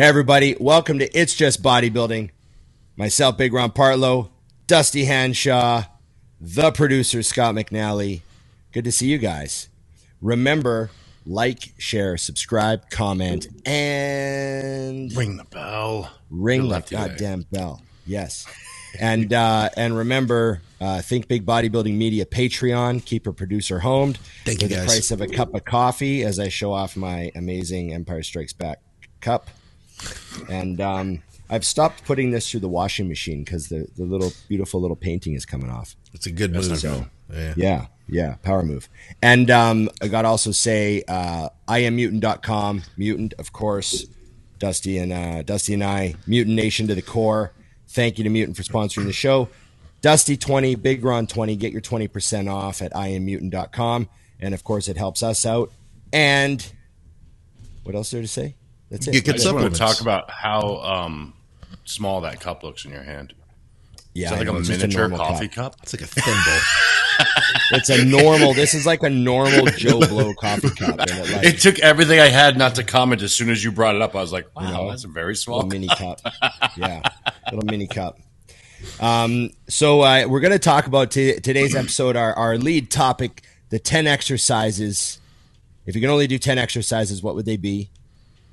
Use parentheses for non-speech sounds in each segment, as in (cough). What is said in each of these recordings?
Hey, everybody. Welcome to It's Just Bodybuilding. Myself, Big Ron Partlow, Dusty Hanshaw, the producer, Scott McNally. Good to see you guys. Remember, like, share, subscribe, comment, and Ring the bell. ring Good the goddamn bell. Yes. And uh, and remember, uh, Think Big Bodybuilding Media Patreon. Keep a producer homed. Thank for you, the price of a cup of coffee as I show off my amazing Empire Strikes Back cup. And um, I've stopped putting this through the washing machine because the, the little beautiful little painting is coming off. It's a good move. So, yeah. Yeah, yeah, power move. And um, I got to also say, uh, IamMutant.com, Mutant, of course. Dusty and uh, Dusty and I, Mutant Nation to the core. Thank you to Mutant for sponsoring the show. Dusty twenty, Big Ron twenty. Get your twenty percent off at IamMutant.com, and of course, it helps us out. And what else there to say? That's it. You get I just want to talk about how um, small that cup looks in your hand. yeah, Is that like I know, a it's miniature normal coffee cup. cup? It's like a thimble. (laughs) It's a normal. this is like a normal Joe (laughs) Blow coffee cup. It like, It took everything I had not to comment as soon as you brought it up. I was like, wow, know, that's a very small little mini cup. Yeah, little mini cup. Um, so uh, we're going to talk about t- today's episode. Our our lead topic: the ten exercises. If you can only do ten exercises, what would they be?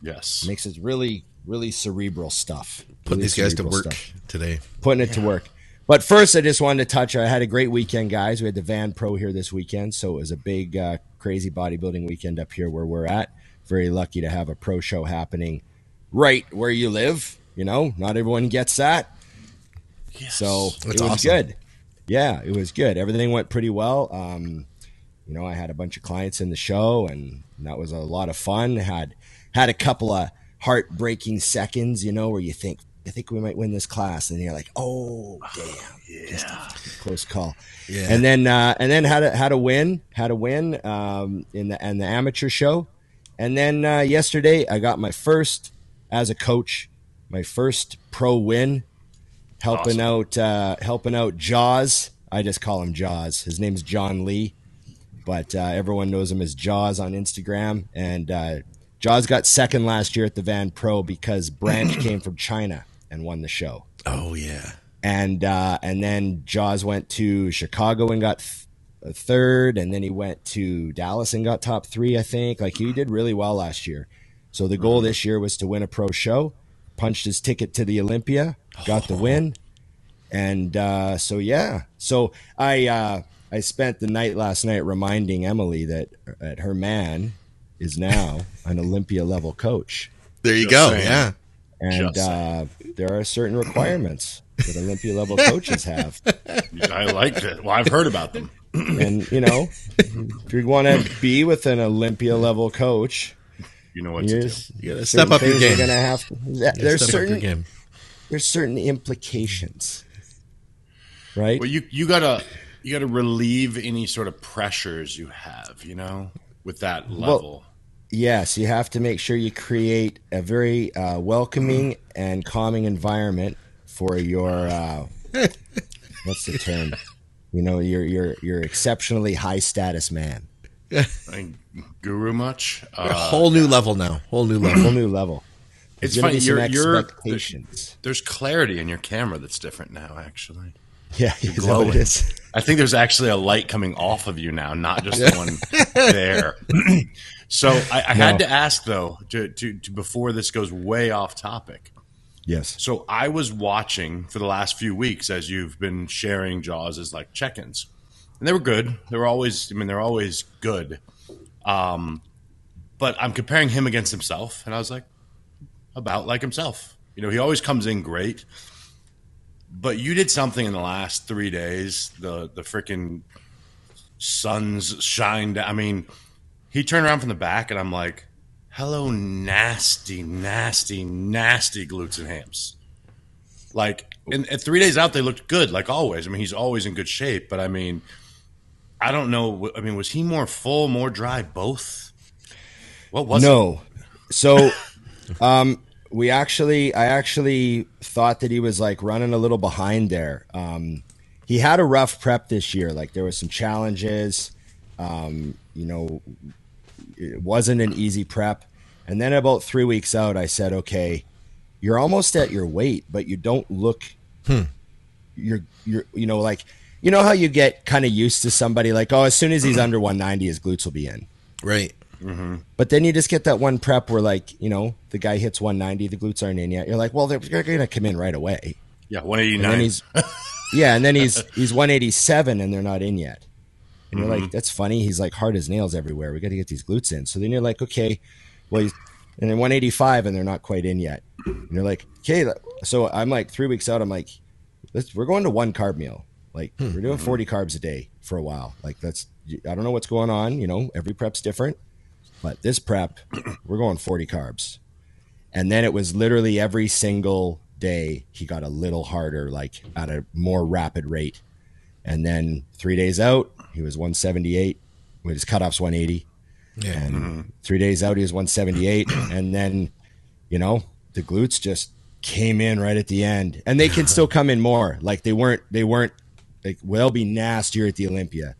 Yes. Makes it really, really cerebral stuff. Put Really these guys to work stuff. today. Putting it to work. But first, I just wanted to touch. I had a great weekend, guys. We had the Van Pro here this weekend, so it was a big, uh, crazy bodybuilding weekend up here where we're at. Very lucky to have a pro show happening right where you live. You know, not everyone gets that. So That's it was awesome. good. Yeah, it was good. Everything went pretty well. Um, you know, I had a bunch of clients in the show, and that was a lot of fun. I had had a couple of heartbreaking seconds, you know, where you think, I think we might win this class, and you're like, oh damn, just a close call. Yeah. And then uh, and then had a had a win, had a win um, in the and the amateur show, and then uh, yesterday I got my first as a coach, my first pro win, helping out uh, helping out Jaws. I just call him Jaws. His name's John Lee, but uh, everyone knows him as Jaws on Instagram. And uh, Jaws got second last year at the Van Pro because Branch (clears throat) came from China and won the show Oh yeah. and uh, and then Jaws went to Chicago and got th- third, and then he went to Dallas and got top three. I think like he did really well last year. So the goal this year was to win a pro show. Punched his ticket to the Olympia, got the win, and uh, so yeah. So I uh, I spent the night last night reminding Emily that that her man is now an Olympia level coach There you Just go. saying. Yeah. and uh, there are certain requirements that Olympia level coaches have. (laughs) I liked it. Well, I've heard about them. (clears throat) And you know, if you want to be with an Olympia level coach, You know what to do. You got to step up your game. You're gonna have. To, You there's step up your certain game. there's certain implications, right? Well, you you gotta you gotta relieve any sort of pressures you have. You know, with that level. Yes, you have to make sure you create a very uh, welcoming and calming environment for your. Uh, what's the term? You know, your your your exceptionally high status man. Like, guru much? A Uh, whole new level now. Whole new level. whole new level. It's There's gonna funny, be some you're- you're- expectations. there's clarity in your camera that's different now. Actually, Yeah, is that what glowing. it is? I think there's actually a light coming off of you now, not just the one there. (laughs) so I, I had to ask though, to, to, to before this goes way off topic. Yes. So I was watching for the last few weeks as you've been sharing Jaws as like check-ins, and they were good. They were always, I mean, they're always good. Um, but I'm comparing him against himself, and I was like, about like himself. You know, he always comes in great. But you did something in the last three days. The the freaking sun's shined. I mean, he turned around from the back, and I'm like, "Hello, nasty, nasty, nasty glutes and hams." Like, and, and three days out, they looked good, like always. I mean, he's always in good shape, but I mean, I don't know. I mean, was he more full, more dry, both? What was it? no. So, (laughs) um, we actually, I actually thought that he was like running a little behind there. Um, he had a rough prep this year. Like there was some challenges. Um, you know, it wasn't an easy prep. And then about three weeks out, I said, okay, you're almost at your weight, but you don't look. Hmm. You're you're you know like you know how you get kind of used to somebody like oh as soon as he's under 190 his glutes will be in. Right. But then you just get that one prep where like you know the guy hits 190, the glutes aren't in yet. You're like, well, they're, they're going to come in right away. Yeah, one eighty And then he's yeah, and then he's (laughs) he's 187 and they're not in yet. And you're Mm-hmm. like, that's funny. He's like hard as nails everywhere. We got to get these glutes in. So then you're like, okay, well, he's, and then 185 and they're not quite in yet. And you're like, okay. So I'm like three weeks out. I'm like, let's, we're going to one carb meal. Like we're doing 40 carbs a day for a while. Like that's, I don't know what's going on. You know, every prep's different, but this prep, we're going 40 carbs. And then it was literally every single day he got a little harder, like at a more rapid rate. And then three days out, he was 178. With his cutoffs 180. Yeah. And three days out, he was 178. (clears throat) and then, you know, the glutes just came in right at the end. And they can still come in more. Like they weren't, they weren't like, well, be nastier at the Olympia.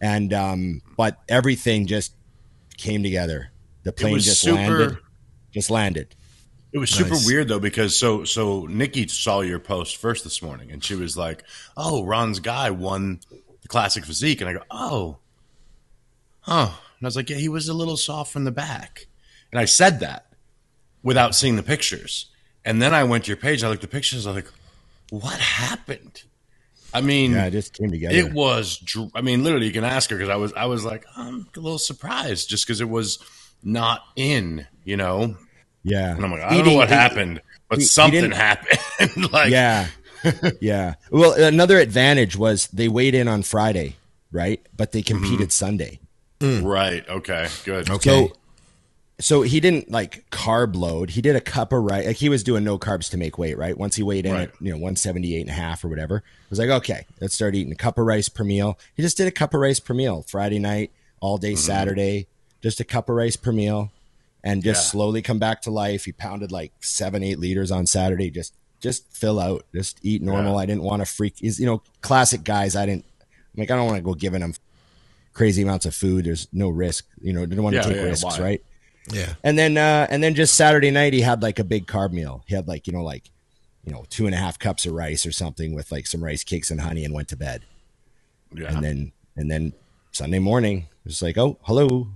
And, um, but everything just came together. The plane just super- landed, just landed. It was super Nice. weird though because so so Nikki saw your post first this morning and she was like, "Oh, Ron's guy won classic physique," and I go, "Oh, huh." And I was like, "Yeah, he was a little soft from the back," and I said that without seeing the pictures. And then I went to your page. I looked at the pictures. I was like, "What happened?" I mean, Yeah, it just came together. it was. dr- I mean, literally, you can ask her because I was. I was like, I'm a little surprised just because it was not in. You know, yeah. and I'm like, I don't know Eating- what happened, but he- he something didn't- happened. (laughs) like, yeah (laughs) yeah well another advantage was they weighed in on friday right but they competed mm-hmm. sunday mm. right. Okay. Good. Okay. so so he didn't like carb load he did a cup of rice like he was doing no carbs to make weight right once he weighed in Right. at you know 178 and a half or whatever it was like okay let's start eating a cup of rice per meal he just did a cup of rice per meal friday night all day mm-hmm. saturday just a cup of rice per meal and just Yeah. slowly come back to life he pounded like seven eight liters on saturday just just fill out just eat normal Yeah. i didn't want to freak is you know classic guys i didn't I'm like i don't want to go giving them crazy amounts of food there's no risk you know didn't want to Yeah, take yeah, risks why? right yeah. and then uh and then just Saturday night he had like a big carb meal. He had like, you know, like, you know, two and a half cups of rice or something with like some rice cakes and honey and went to bed. Yeah. And then and then Sunday morning it was like, oh, hello.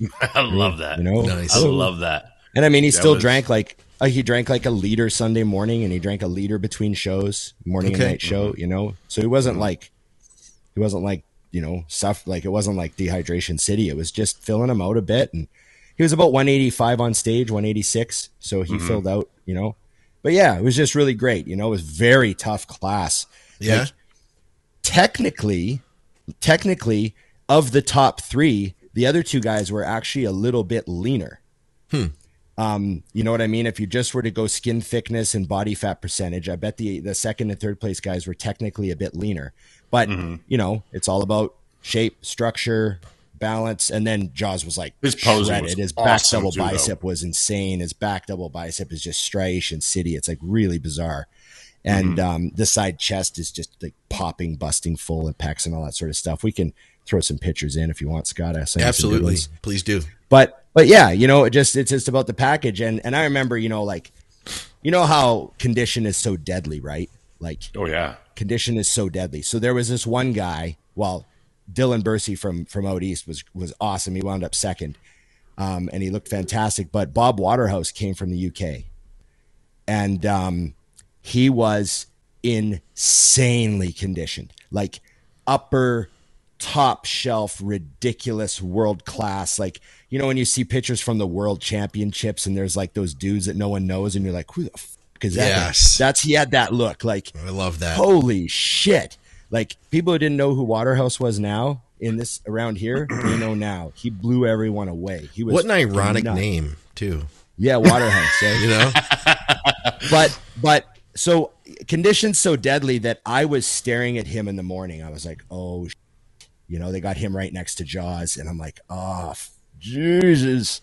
(laughs) I love that. You know? Nice. I love that. And I mean he That still was- drank like uh, he drank like a liter Sunday morning and he drank a liter between shows, morning Okay. and night show, mm-hmm. you know. So he wasn't mm-hmm. like he wasn't like, you know, stuff like it wasn't like dehydration city. It was just filling him out a bit and he was about 185 on stage, 186. So he mm-hmm. filled out, you know. But yeah, it was just really great. You know, it was very tough class. Yeah. Like, technically, technically, of the top three, the other two guys were actually a little bit leaner. Hmm. Um, you know what I mean? If you just were to go skin thickness and body fat percentage, I bet the the second and third place guys were technically a bit leaner. But you know, it's all about shape, structure, balance, and then Jaws was like His posing shredded. was His back double too, though. bicep was insane. His back double bicep is just striation city. It's like really bizarre. And Mm-hmm. um, the side chest is just like popping, busting full and pecs and all that sort of stuff. We can throw some pictures in if you want, Scott. I'll send you some good Absolutely. Please do. but but yeah, you know, it just it's just about the package. And and I remember, you know, like you know how condition is so deadly, right? Like Oh yeah. condition is so deadly. So there was this one guy, well, Dylan Bursey from from out east was was awesome. He wound up second. Um, and he looked fantastic. But Bob Waterhouse came from the UK. And um, he was insanely conditioned. Like upper top shelf, ridiculous world class. Like, you know, when you see pictures from the world championships and there's like those dudes that no one knows, and you're like, who the fuck is that? guy? Yes. That's he had that look. Like, I love that. holy shit. Like people who didn't know who Waterhouse was now in this around here, (clears throat) they know now. He blew everyone away. He was What an ironic nuts. name, too. Yeah, Waterhouse. eh? (laughs) You know? but but so conditions so deadly that I was staring at him in the morning. I was like, oh. You know, they got him right next to Jaws, and I'm like, oh, Jesus,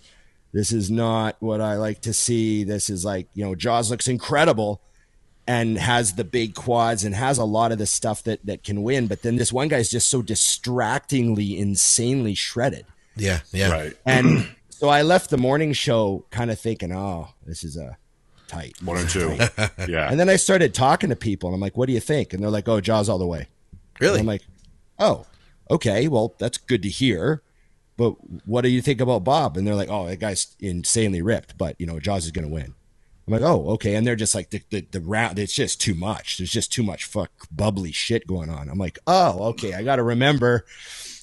this is not what I like to see. This is like, you know, Jaws looks incredible and has the big quads and has a lot of the stuff that that can win, but then this one guy's just so distractingly, insanely shredded. Yeah. Yeah. Right. And so I left the morning show kind of thinking, oh, this is a tight. One or two. (laughs) Yeah. And then I started talking to people, and I'm like, "What do you think?" And they're like, "Oh, Jaws all the way." Really? And I'm like, "Oh, okay. Well, that's good to hear." But what do you think about Bob? And they're like, "Oh, that guy's insanely ripped, but you know, Jaws is going to win." I'm like, "Oh, okay." And they're just like, "The the, the round, it's just too much. There's just too much fuck bubbly shit going on." I'm like, "Oh, okay. I got to remember."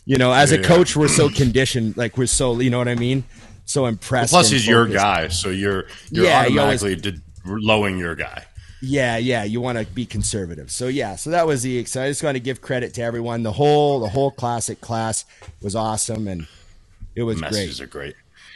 You know, as a Yeah. coach, we're so conditioned, like we're so, you know what I mean? So impressed. Plus, Plus, he's your guy, so you're you're Yeah, you always- automatically did, lowing your guy. Yeah, yeah, you want to be conservative. So yeah, so that was the exciting. I just want to give credit to everyone. The whole the whole classic class was awesome, and it was Messages great. are great.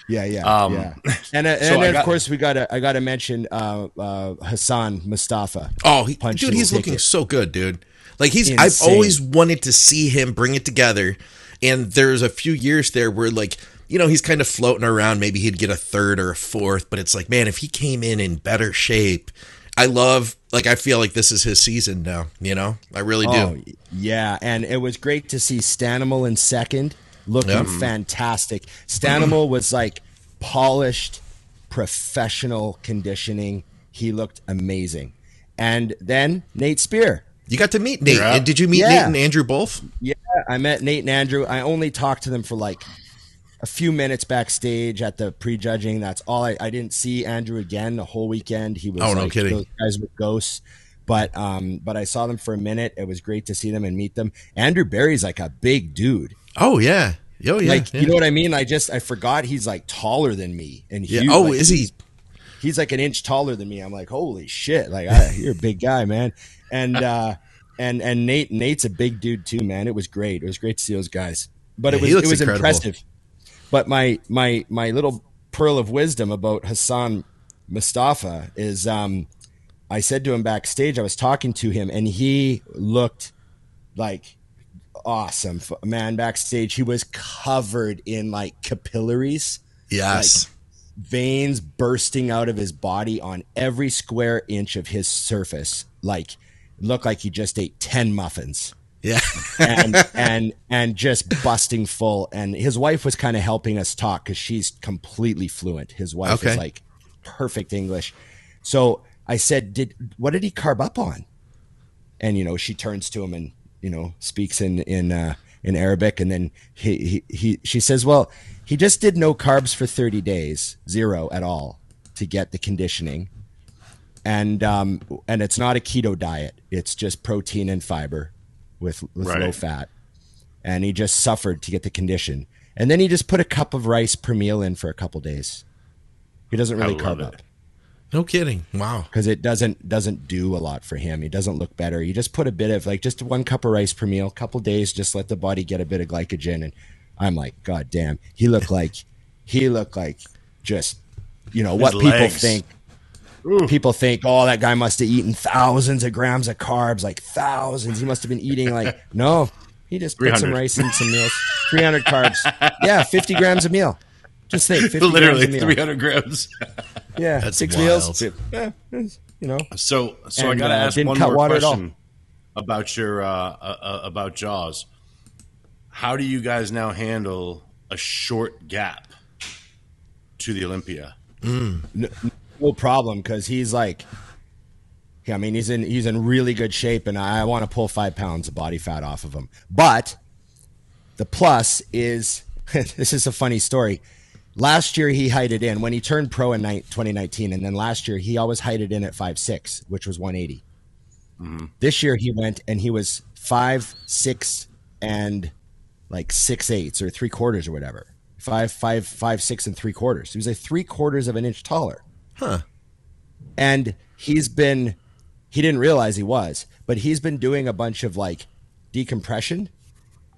Yeah, yeah, Um, yeah. (laughs) And uh, and so I then, got- of course we got to I got to mention uh, uh, Hassan Mostafa. Oh, he, dude, he's looking so good, dude. Like he's, I've always wanted to see him bring it together. And there's a few years there where, like, you know, he's kind of floating around. Maybe he'd get a third or a fourth, but it's like, man, if he came in in better shape, I love. Like, I feel like this is his season now. You know, I really do. Oh yeah, and it was great to see Stanimal in second, looking Yeah. Mm-hmm. fantastic. Stanimal was like polished, professional conditioning. He looked amazing. And then Nate Spear. You got to meet Nate. Yeah. And did you meet Yeah. Nate and Andrew both? Yeah, I met Nate and Andrew. I only talked to them for like a few minutes backstage at the prejudging. That's all. I, I didn't see Andrew again the whole weekend. He was Oh, no like, kidding. Those guys were ghosts. But um, but I saw them for a minute. It was great to see them and meet them. Andrew Berry's like a big dude. Oh yeah. Oh yeah. like yeah. you know what I mean? I just I forgot he's like taller than me and yeah. huge. Oh, Like, is he? he's like an inch taller than me. I'm like, holy shit! Like I, you're a big guy, man. And (laughs) uh, and and Nate Nate's a big dude too, man. It was great. It was great to see those guys. But Yeah, it was it was incredible. impressive. But my my my little pearl of wisdom about Hassan Mostafa is um I said to him backstage, I was talking to him and he looked like awesome. Man, backstage, he was covered in like capillaries Yes. veins bursting out of his body on every square inch of his surface. Like, looked like he just ate 10 muffins yeah. and, (laughs) and, and just busting full. And his wife was kind of helping us talk because she's completely fluent. His wife Okay. is like perfect English. So I said, did, what did he carb up on? And, you know, she turns to him and, you know, speaks in, in, uh, in Arabic. And then he, he, he, she says, well, he just did no carbs for 30 days, zero at all to get the conditioning. And, um, and it's not a keto diet. It's just protein and fiber with, with Right. low fat. And he just suffered to get the condition. And then he just put a cup of rice per meal in for a couple days. He doesn't really carb it. up No kidding. Wow. because it doesn't doesn't do a lot for him. He doesn't look better. You just put a bit of like just one cup of rice per meal, couple days, just let the body get a bit of glycogen. And I'm like, God damn, he looked like he looked like just you know what people legs. Think. People think, oh, that guy must have eaten thousands of grams of carbs, like thousands. He must have been eating like (laughs) no. He just put some rice in some meals, three hundred carbs. Yeah, fifty grams a meal. Just think, Literally meal. 300 grams. Yeah, That's six wild. meals. Yeah, you know. So, so I got to uh, ask one more question about your uh, uh, uh, about Jaws. How do you guys now handle a short gap to the Olympia? no, no problem because he's like yeah, I mean he's in he's in really good shape and I want to pull five pounds of body fat off of him. But the plus is (laughs) this is a funny story. Last year he heighted in when he turned pro in ni- 2019, and then last year he always heighted in at five six, which was 180. Mm-hmm. This year he went and he was five six and like six eighths or three quarters or whatever. Five five five six and three quarters. He was like three quarters of an inch taller Huh. and he's been he didn't realize he was but he's been doing a bunch of like decompression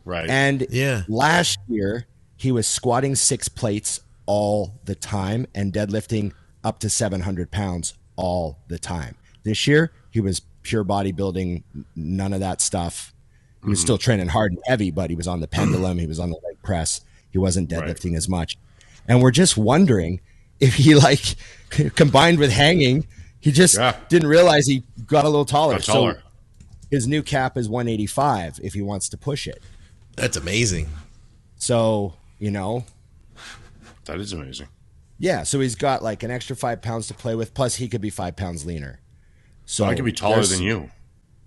Right. and Yeah. last year he was squatting six plates all the time and deadlifting up to 700 pounds all the time this year he was pure bodybuilding none of that stuff he was mm-hmm. still training hard and heavy but he was on the pendulum he was on the leg press he wasn't Right. deadlifting as much and we're just wondering if he like (laughs) combined with hanging he just Yeah. didn't realize he got a little taller. Got taller. So his new cap is 185 if he wants to push it. That's amazing. So, you know, that is amazing. Yeah, so he's got like an extra five pounds to play with. Plus, he could be five pounds leaner. So I could be taller than you.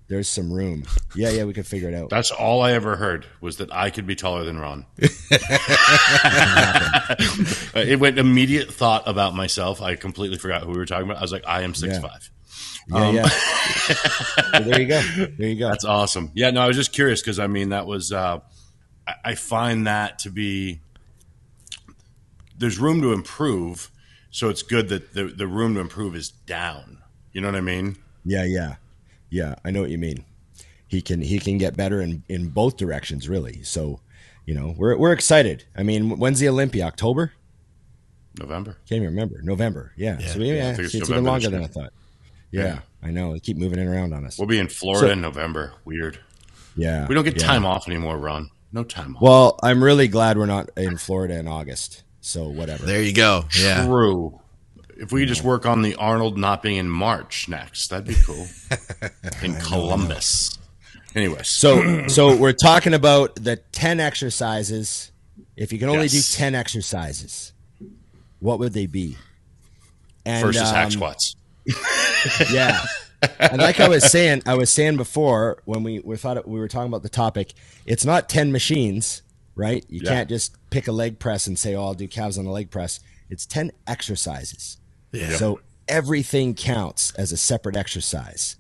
There's some room. Yeah, yeah, we could figure it out. That's all I ever heard was that I could be taller than Ron. (laughs) it went immediate thought about myself. I completely forgot who we were talking about. I was like, I am six Yeah. five. Yeah, yeah. (laughs) So there you go. There you go. That's awesome. Yeah, no, I was just curious because I mean that was uh, I, I find that to be there's room to improve, so it's good that the the room to improve is down. You know what I mean? Yeah, yeah, yeah. I know what you mean. He can he can get better in in both directions, really. So, you know, we're we're excited. I mean, when's the Olympia? October? November. Can't even remember. November. Yeah. Yeah. so yeah, Yeah, I it's see, it's even longer than I year. thought. Yeah, I know. They keep moving it around on us. We'll be in Florida So- in November. Weird. Yeah. We don't get yeah. time off anymore, Ron. No time off. Well, I'm really glad we're not in Florida in August. So whatever. There you go. Yeah. True. If we could just work on the Arnold not being in March next, that'd be cool. (laughs) in Columbus. Anyway, So so we're talking about the 10 exercises. If you can only Yes. do 10 exercises, what would they be? And first is hack um, squats. (laughs) Yeah. and like I was saying, I was saying before when we, we thought it, we were talking about the topic, it's not 10 machines, right? You Yeah. can't just pick a leg press and say, "Oh, I'll do calves on a leg press." It's 10 exercises. Yeah. So everything counts as a separate exercise.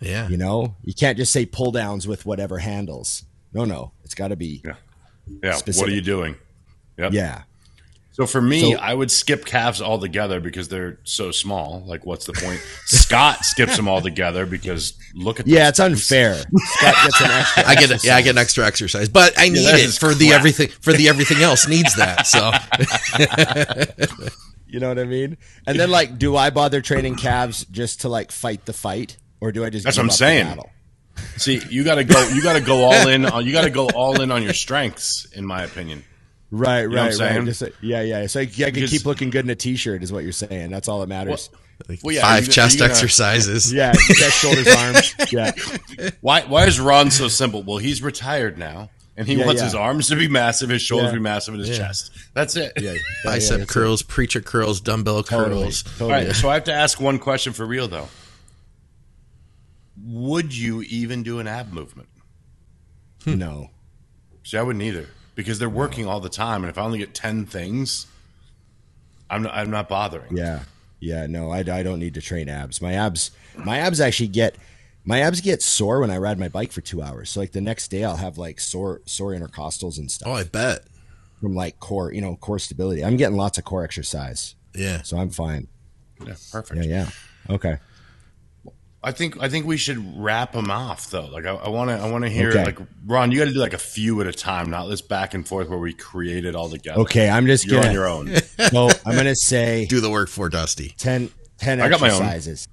Yeah. You know, you can't just say pull downs with whatever handles. No, no, it's got to be Yeah. Yeah. What are you doing? Yep. yeah. So for me, So- I would skip calves altogether because they're so small. Like, what's the point? Scott skips them all together because look at Yeah, it's things. unfair. (laughs) Scott gets an extra. I get yeah, I get an extra exercise, but I need it it is for the everything for the everything else needs that. So (laughs) You know what I mean? And then like, do I bother training calves just to like fight the fight, or do I just? That's give what I'm up the saying. battle? See, you got to go. You got to go all in. On, you got to go all in on your strengths, in my opinion. Right, know right, right. Just, uh, yeah, yeah. So I, I can Because- keep looking good in a t-shirt, is what you're saying. That's all that matters. Well, yeah, five you- chest you gotta- exercises. yeah, chest, shoulders, arms. (laughs) Yeah, Why? Why is Ron so simple? Well, he's retired now, and he Yeah, wants yeah. his arms to be massive, his shoulders Yeah. be massive, and his Yeah. chest. That's it. yeah. yeah, (laughs) Bicep that's it. curls, preacher curls, dumbbell Totally, curls. totally. All right, so I have to ask one question for real though. Would you even do an ab movement? Hmm. No. See, I wouldn't either because they're working all the time, and if I only get ten things, I'm not, I'm not bothering. Yeah, yeah. No, I, I don't need to train abs. My abs, my abs actually get, my abs get sore when I ride my bike for two hours. So like the next day, I'll have like sore sore intercostals and stuff Oh, I bet. from like core, you know, core stability. I'm getting lots of core exercise, Yeah. so I'm fine. Yeah, perfect. Yeah, yeah. Okay. I think I think we should wrap them off though. Like I want to I want to hear Okay. like Ron, you got to do like a few at a time, not this back and forth where we create it all together. Okay, I'm just you're gonna. on your own. (laughs) So I'm gonna say Do the work for Dusty. 10, 10 I got my own. exercises.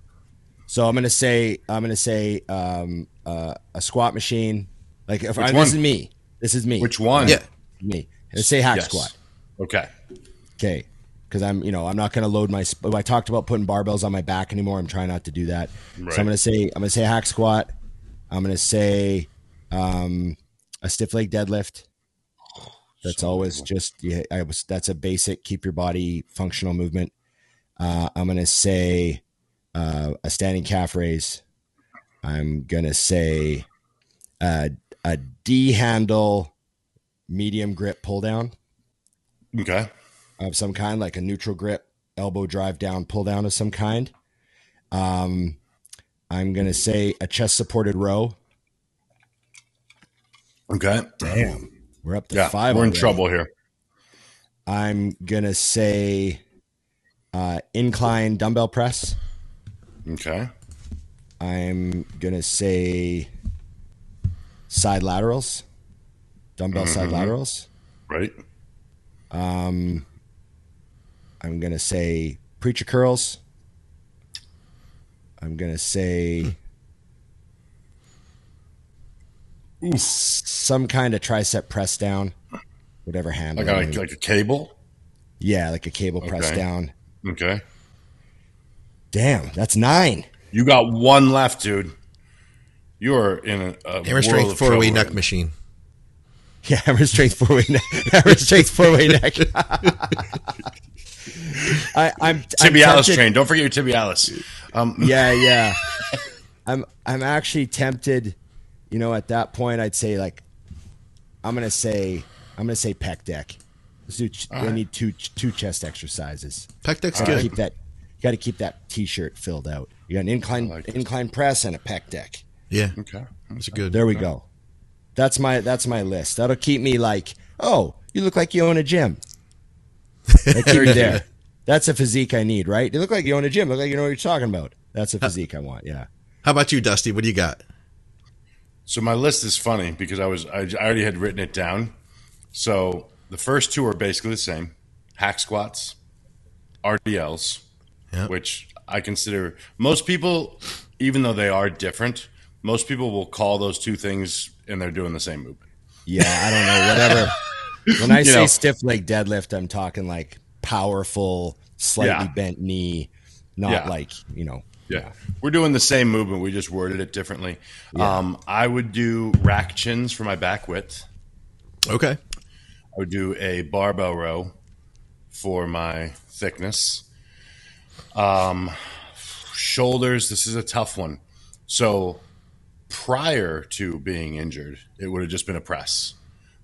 So I'm gonna say I'm gonna say um, uh, a squat machine. Like if I, this is me. This is me. Which one? Yeah. me? Let's say hack Yes. squat. Okay. Okay. Because I'm, you know, I'm not going to load my. I talked about putting barbells on my back anymore. I'm trying not to do that. Right. So I'm going to say, I'm to say hack squat. I'm going to say um, a stiff leg deadlift. That's always just. Yeah, I was. That's a basic keep your body functional movement. Uh, I'm going to say uh, a standing calf raise. I'm going to say uh, a D handle medium grip pull down Okay. of some kind, like a neutral grip, elbow drive down, pull down of some kind. Um, I'm gonna say a chest supported row. Okay. Damn, we're up to Yeah. five. we're in already. trouble here. I'm gonna say uh, incline dumbbell press. Okay. I'm gonna say side laterals, dumbbell side Mm-hmm. laterals. Right. Um, I'm gonna say preacher curls. I'm gonna say s- some kind of tricep press down, whatever handle. Like a, like, like a cable. yeah, like a cable press down. Okay. Damn, that's nine. You got one left, dude. You are in a, a Hammer world strength four way neck machine. Yeah, (laughs) hammer strength four way neck. (laughs) Hammer strength four way neck. (laughs) I, I'm I'm Tibialis train. Don't forget your tibialis. Um, Yeah, yeah. I'm I'm actually tempted. You know, at that point, I'd say like, I'm gonna say I'm gonna say pec deck. Let's do. ch- I need two two chest exercises. Pec deck's Gotta good. keep that. You got to keep that t-shirt filled out. You got an incline like incline press and a pec deck. Yeah, Okay. it's good. There we go. That's my that's my list. That'll keep me like, oh, you look like you own a gym. That keep me there. (laughs) That's a physique I need, right? You look like you own a gym. Look like you know what you're talking about. That's a physique I want. Yeah. How about you, Dusty? What do you got? So my list is funny because I was I, I already had written it down. So the first two are basically the same: hack squats, RDLs, Yeah. which I consider most people, even though they are different, most people will call those two things and they're doing the same movement. Yeah, I don't know. Whatever. (laughs) When I say know. stiff leg deadlift, I'm talking like powerful, slightly Yeah. bent knee, not Yeah. like you know. Yeah. We're doing the same movement. We just worded it differently. Um, I would do rack chins for my back width. Okay. I would do a barbell row for my thickness. Um, shoulders, this is a tough one. So prior to being injured, it would have just been a press.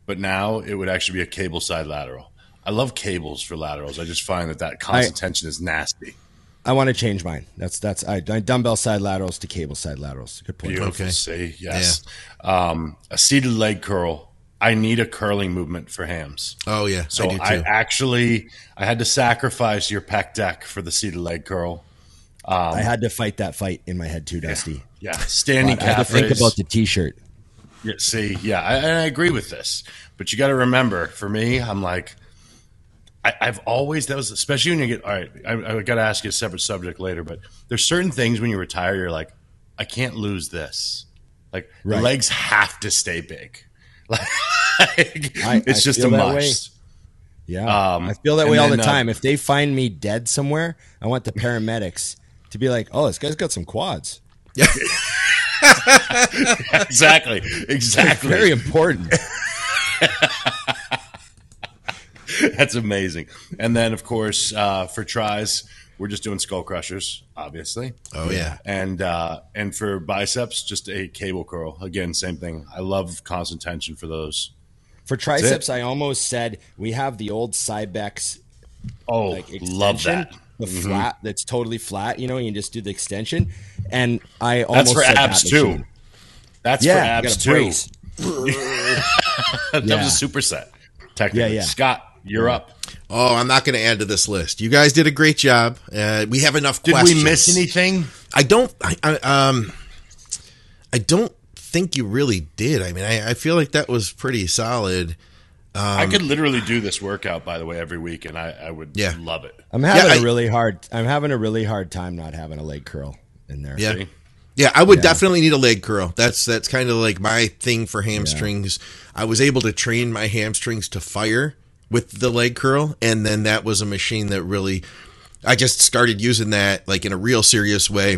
But now it would actually be a cable side lateral. I love cables for laterals. I just find that that constant tension is nasty. I want to change mine. That's that's I, I dumbbell side laterals to cable side laterals. Good point. Beautiful. Okay. Say yes. Um, a seated leg curl. I need a curling movement for hams. Oh yeah, So I. I, actually I had to sacrifice your pec deck for the seated leg curl. Um, I had to fight that fight in my head too, Dusty. Yeah, standing But I had to calf think about the t-shirt. Yeah, see, yeah, I, I agree with this, but you got to remember, for me, I'm like, I, I've always that was especially when you get all right. I, I got to ask you a separate subject later, but there's certain things when you retire, you're like, I can't lose this. Like the Right. legs have to stay big. (laughs) Like I- it's I just a that way. must. Yeah, Um, I feel that way all then, the uh, time. if they find me dead somewhere, I want the paramedics to be like, "Oh, this guy's got some quads." Yeah. (laughs) exactly, exactly. Very important. (laughs) That's amazing. And then, of course, uh, for tries, we're just doing skull crushers, obviously. oh yeah. And uh, and for biceps, just a cable curl. Again, same thing. I love constant tension for those. For triceps, I almost said we have the old Cybex Oh, like extension, love that. Mm-hmm. the flat that's totally flat. You know, you can just do the extension, and I almost That's almost for said abs that too. That's Yeah, for abs too. (laughs) that Yeah. was a superset. Technically, Yeah, yeah. Scott, you're up. Oh, I'm not going to add to this list. You guys did a great job. Uh, we have enough Did questions. we miss anything? I don't. I, I, um, I don't think you really did. I mean, I, I feel like that was pretty solid. I Um, could literally do this workout, by the way, every week, and I, I would Yeah. love it. I'm having Yeah, a I- really hard. I'm having a really hard time not having a leg curl in there. Yeah. See? Yeah, I would definitely need a leg curl. That's that's kind of like my thing for hamstrings. I was able to train my hamstrings to fire with the leg curl, and then that was a machine that really I just started using that like in a real serious way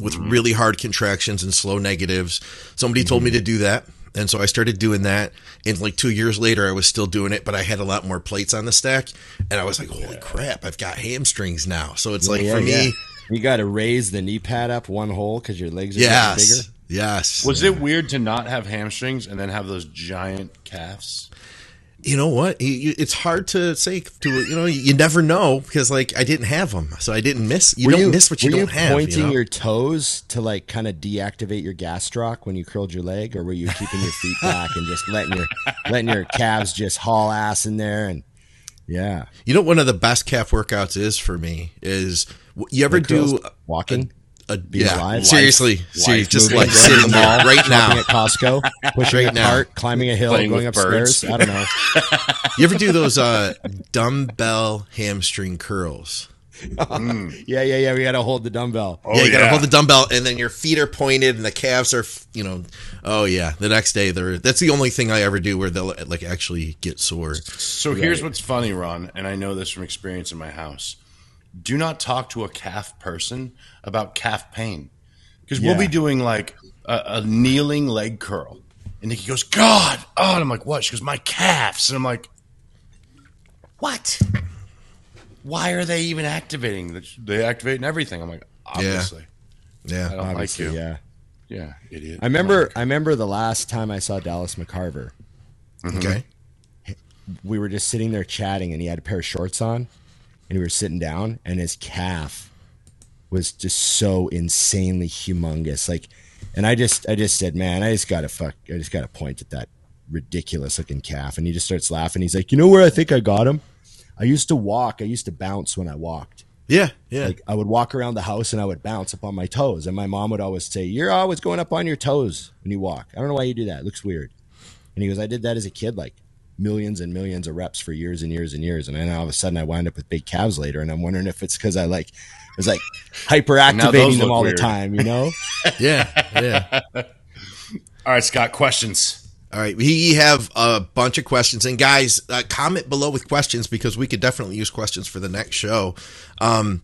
with mm-hmm. really hard contractions and slow negatives. Somebody told me to mm-hmm. do that. And so I started doing that. And like two years later, I was still doing it, but I had a lot more plates on the stack. And I was like, holy crap, I've got hamstrings now. So it's like Yeah, for yeah. me, you got to raise the knee pad up one hole because your legs are getting bigger. yes. Yes. Was it weird to not have hamstrings and then have those giant calves? You know what? You- you- It's hard to say. To you know, you never know because like I didn't have them, so I didn't miss. You Were don't miss what you don't have. Pointing you know? your toes to like kind of deactivate your gastroc when you curled your leg, or were you keeping your feet back and just letting your letting your calves just haul ass in there? And yeah, You know, one of the best calf workouts is for me is you ever do walking, a being yeah alive. seriously, Life. seriously, Life. just moving, like going to sitting the there mall, right shopping now. at Costco, (laughs) pushing Right a now. cart, climbing a hill, Playing going with upstairs. birds. I don't know. (laughs) You ever do those uh, dumbbell hamstring curls? (laughs) Yeah, yeah, yeah. We got to hold the dumbbell. Oh, yeah, you gotta yeah. hold the dumbbell, and then your feet are pointed, and the calves are, you know. Oh yeah, the next day they're. That's the only thing I ever do where they'll like actually get sore. So here's what's funny, Ron, and I know this from experience in my house. Do not talk to a calf person about calf pain because we'll be doing like a, a kneeling leg curl, and Nikki goes, "God!" Oh, and I'm like, "What?" She goes, "My calves," and I'm like, "What?" why are they even activating? the- They activating everything. I'm like, obviously, I Yeah. don't like Obviously, you. yeah. Yeah, idiot. I remember. I remember the last time I saw Dallas McCarver. Okay. we were just sitting there chatting and he had a pair of shorts on and we were sitting down and his calf was just so insanely humongous like and i just i just said man i just gotta fuck i just gotta point at that ridiculous looking calf and he just starts laughing he's like you know where i think i got him i used to walk i used to bounce when i walked Yeah. Yeah. like I would walk around the house and I would bounce up on my toes. And my mom would always say, You're always going up on your toes when you walk. I don't know why you do that. It looks weird. And he goes, I did that as a kid, like millions and millions of reps for years and years and years. And then all of a sudden I wind up with big calves later. And I'm wondering if it's because I like was like (laughs) hyperactivating them all weird. the time, you know? (laughs) yeah. Yeah. All right, Scott. Questions. All right, we have a bunch of questions, and guys, uh, comment below with questions because we could definitely use questions for the next show. Um,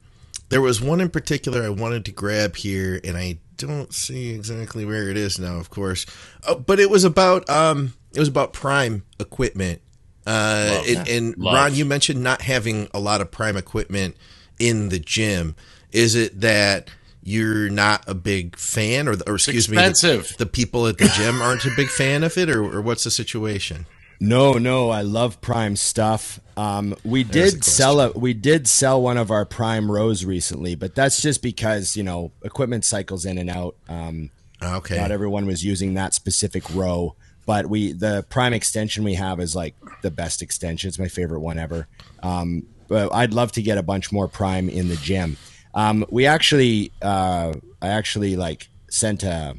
there was one in particular I wanted to grab here, and I don't see exactly where it is now, of course, uh, but it was about um, it was about Prime equipment. Uh, and, and Ron, you mentioned not having a lot of Prime equipment in the gym. Is it that you're not a big fan, or, or excuse me, the- the people at the gym aren't a big fan of it, or, or what's the situation? No, no, I love Prime stuff. Um, we There's did sell a we did sell one of our Prime rows recently, but that's just because you know equipment cycles in and out. Um, Okay. Not everyone was using that specific row, but we the Prime extension we have is like the best extension. It's my favorite one ever. Um, but I'd love to get a bunch more Prime in the gym. Um, we actually, uh, I actually like sent a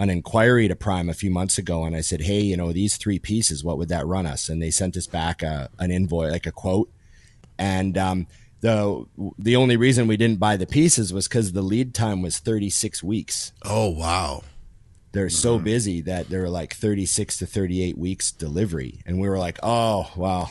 an inquiry to Prime a few months ago, and I said, "Hey, you know, these three pieces, what would that run us?" And they sent us back a, an invoice, like a quote, and um, the the only reason we didn't buy the pieces was because the lead time was 36 weeks oh wow. they're so Mm-hmm. busy that they're like 36 to 38 weeks delivery and we were like oh wow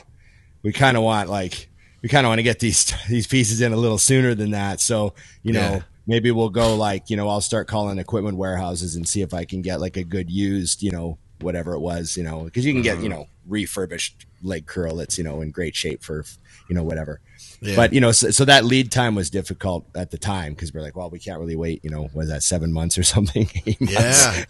we kind of want like we kind of want to get these (laughs) these pieces in a little sooner than that so you know Yeah. Maybe we'll go like you know i'll start calling equipment warehouses and see if i can get like a good used you know whatever it was you know because you can Mm-hmm. get you know refurbished leg curl that's you know in great shape for you know whatever Yeah. but you know so, so that lead time was difficult at the time because we're like well we can't really wait you know was that seven months or (laughs) something Yeah.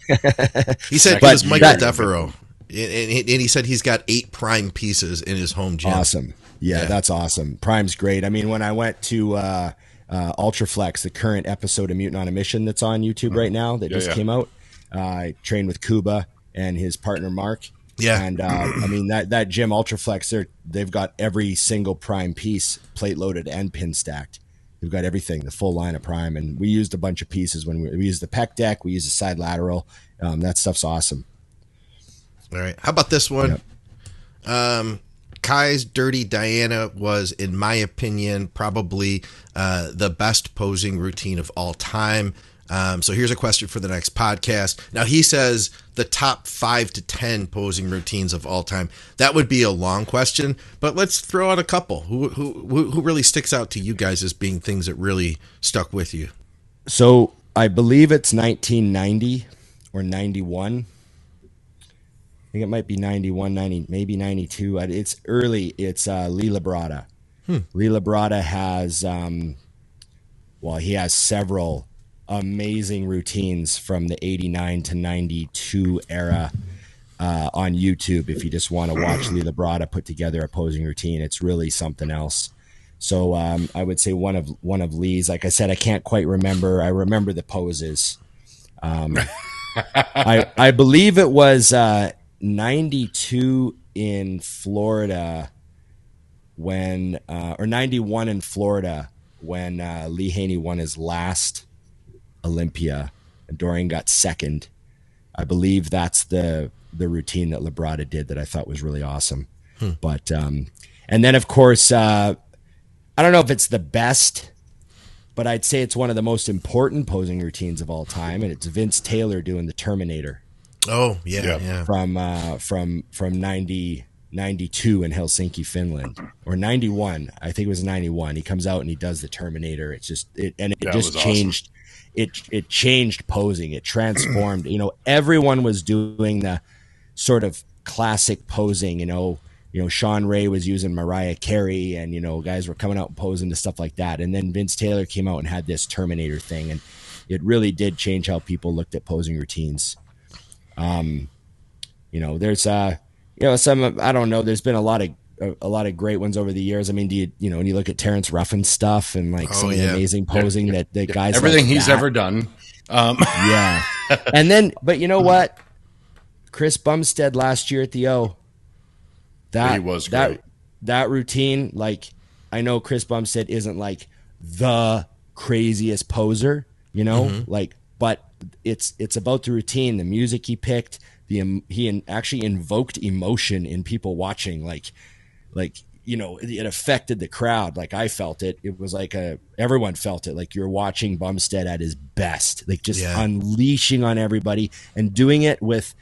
he said (laughs) it was Michael that- Devereaux. And, and, and he said he's got eight prime pieces in his home gym. Awesome. Yeah, Yeah. that's awesome. Prime's great. I mean, when I went to uh, uh, Ultraflex, the current episode of Mutant on a Mission that's on YouTube right now that Yeah, just yeah. came out, uh, I trained with Kuba and his partner Mark. Yeah. and uh, I mean that that gym Ultraflex, they're they've got every single Prime piece plate loaded and pin stacked. They've got everything, the full line of Prime, and we used a bunch of pieces when we, we used the pec deck, we used the side lateral. Um, that stuff's awesome. All right. How about this one? Um, Kai's Dirty Diana was, in my opinion, probably uh, the best posing routine of all time. Um, so here's a question for the next podcast. Now he says the top five to ten posing routines of all time. That would be a long question, but let's throw out a couple. Who who who really sticks out to you guys as being things that really stuck with you? So I believe it's 1990 or 91. I think it might be 91, 90, maybe 92. Uh, It's early. It's uh, Lee Labrada. Lee Labrada has, um, well, he has several amazing routines from the 89 to 92 era uh, on YouTube. If you just want to watch Lee Labrada put together a posing routine, it's really something else. So um, I would say one of one of Lee's. Like I said, I can't quite remember. I remember the poses. Um, I I believe it was uh, ninety two in Florida when uh, or ninety one in Florida when uh, Lee Haney won his last Olympia and Dorian got second. I believe that's the the routine that Labrada did that I thought was really awesome. But um, and then of course uh, I don't know if it's the best, but I'd say it's one of the most important posing routines of all time, and it's Vince Taylor doing the Terminator Oh yeah, Yeah. yeah. from uh, from from 90, 92 in Helsinki, Finland, or ninety one. I think it was ninety one. He comes out and he does the Terminator. It's just it, and it That just was awesome. changed. It it changed posing. It transformed. you know, everyone was doing the sort of classic posing. You know, you know, Shawn Ray was using Mariah Carey, and you know, guys were coming out and posing to stuff like that. And then Vince Taylor came out and had this Terminator thing, and it really did change how people looked at posing routines. Um, you know, there's uh, you know, some I don't know. There's been a lot of a, a lot of great ones over the years. I mean, do you you know when you look at Terrence Ruffin stuff and like Oh, some of yeah. the amazing posing that that guys Everything like he's that- ever done. Um, (laughs) yeah. and then, but you know what? Chris Bumstead last year at the O. That He was that that routine. Like, I know Chris Bumstead isn't like the craziest poser, you know, Mm-hmm. like, but it's it's about the routine, the music he picked, the he actually invoked emotion in people watching, like, like you know it, it affected the crowd. Like i felt it. It was like a everyone felt it. Like you're watching bumstead at his best. Like just Yeah. unleashing on everybody and doing it with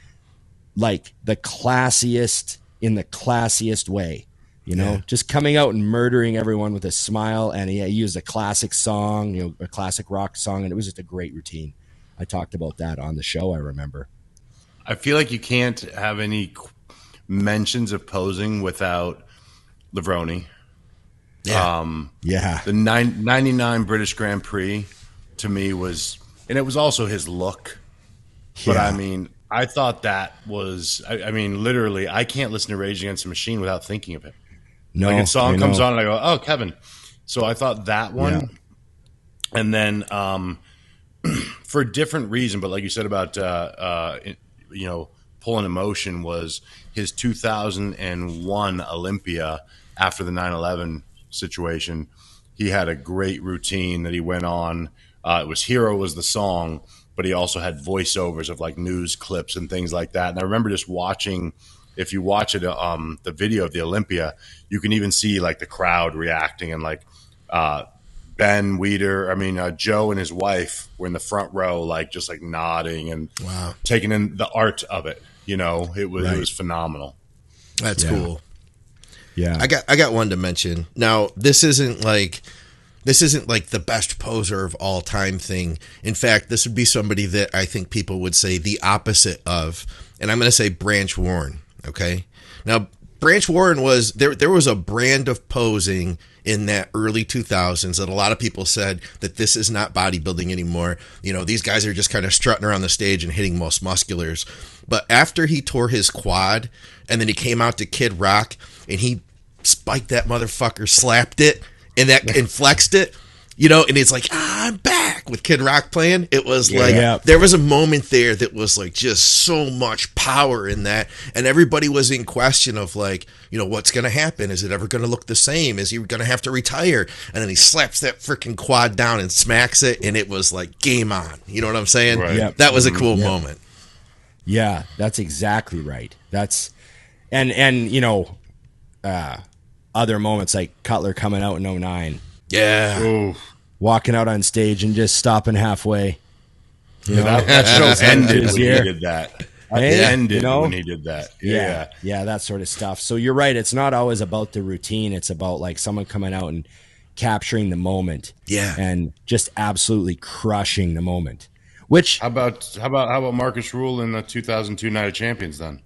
like the classiest in the classiest way you know? Yeah. just coming out and murdering everyone with a smile. And he, he used a classic song you know a classic rock song. And it was just a great routine. I talked about that on the show i remember I feel like you can't have any mentions of posing without Levrone. Yeah. Um, yeah the nine, 99 British Grand Prix to me was, and it was also his look. But I mean, I thought that was, I, I mean, literally, I can't listen to Rage Against the Machine without thinking of him. no like a song comes know. on and I go, oh, Kevin. So I thought that one. Yeah. And then um, (clears throat) for a different reason, but like you said about, uh, uh, you know, pulling emotion was his 2001 Olympia after the 9 11 situation. He had a great routine that he went on. Uh, it was Hero was the song, but he also had voiceovers of like news clips and things like that. And I remember just watching if you watch it, um, the video of the Olympia, you can even see like the crowd reacting and like uh, Ben Weider, I mean uh, Joe and his wife were in the front row, like just like nodding and Wow. taking in the art of it. You know, it was Right. it was phenomenal. That's Yeah. cool. yeah I got I got one to mention. Now, this isn't like this isn't like the best poser of all time thing. In fact, this would be somebody that I think people would say the opposite of. And I'm going to say Branch Warren, okay? Now, Branch Warren was there there was a brand of posing in that early 2000s that a lot of people said that this is not bodybuilding anymore. You know, these guys are just kind of strutting around the stage and hitting most musculars. But after he tore his quad and then he came out to Kid Rock and he spiked that motherfucker, slapped it, and that (laughs) and flexed it. You know, and it's like, ah, I'm back with Kid Rock playing. It was like Yeah. there was a moment there that was like just so much power in that, and everybody was in question of like, you know, what's going to happen? Is it ever going to look the same? Is he going to have to retire? And then he slaps that freaking quad down and smacks it, and it was like game on. You know what I'm saying? Right. Yep. That was a cool moment. Yeah, that's exactly right. That's and and you know, uh other moments like Cutler coming out in 09, Yeah. Ooh, walking out on stage and just stopping halfway. You know, that, that show ended when he Yeah. did that. Hey, It ended you know? when he did that. yeah, Yeah. yeah, that sort of stuff. So you're right. It's not always about the routine. It's about like someone coming out and capturing the moment. Yeah. and just absolutely crushing the moment. Which How about how about how about Markus Ruhl in the 2002 Night of Champions then?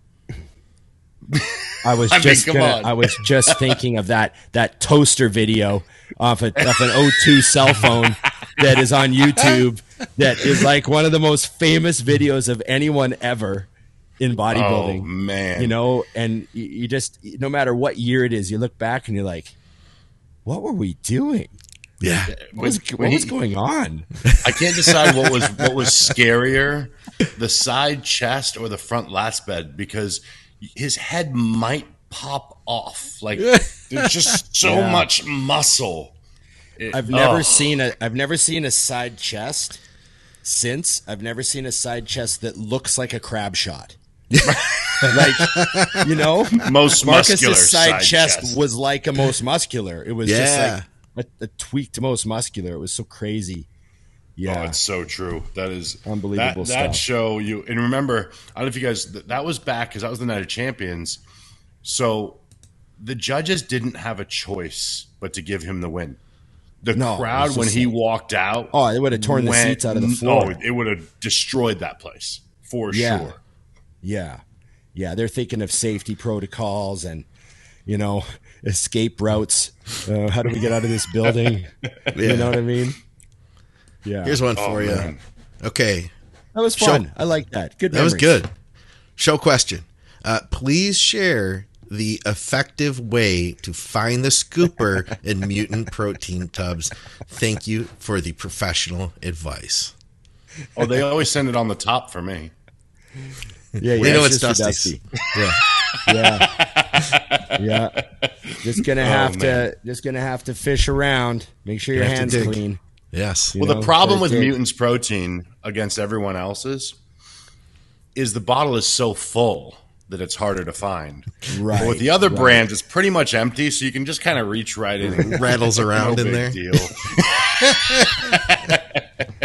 I was (laughs) I just come gonna. I was just thinking of that that toaster video off, a, off an O2 cell phone that is on YouTube that is like one of the most famous videos of anyone ever in Oh bodybuilding. man, you know, and you, you just no matter what year it is, you look back and you're like, what were we doing? Yeah. What was, what was going on? I can't decide what was what was scarier, the side chest or the front lat spread, because his head might pop off. Like (laughs) there's just so Yeah. much muscle. It- I've never oh. seen a I've never seen a side chest since. I've never seen a side chest that looks like a crab shot. (laughs) like you know, most muscular Marcus's side, chest, was like a most muscular. It was just Yeah. like a, a tweaked most muscular. It was so crazy. Yeah, Oh, it's so true. That is Unbelievable That, that show you and remember. I don't know if you guys th- that was back because that was the night of champions. So the judges didn't have a choice but to give him the win. The No, crowd when he walked out. Oh, it would have torn the seats out of the floor. Oh, it would have destroyed that place for Yeah. sure. Yeah. Yeah. They're thinking of safety protocols and you know, escape routes. Uh, how do we get out of this building? (laughs) You know what I mean? Yeah, Here's one Oh, for you. man. Okay, that was Show- fun. I like that. Good. that was good. Show question. Uh, please share the effective way to find the scooper (laughs) in mutant protein tubs. Thank you for the professional advice. Oh, they always send it on the top for me. Yeah, yeah. We know it's just for Dusty's. (laughs) Yeah. Yeah, yeah. Just gonna have to, just gonna have to fish around. Make sure your have hands dig. clean. Yes. Well, know, the problem with it- mutants protein against everyone else's is the bottle is so full that it's harder to find. Right, But with the other right. brands, it's pretty much empty, so you can just kind of reach right in. and (laughs) Rattles around no in big there. Deal. (laughs)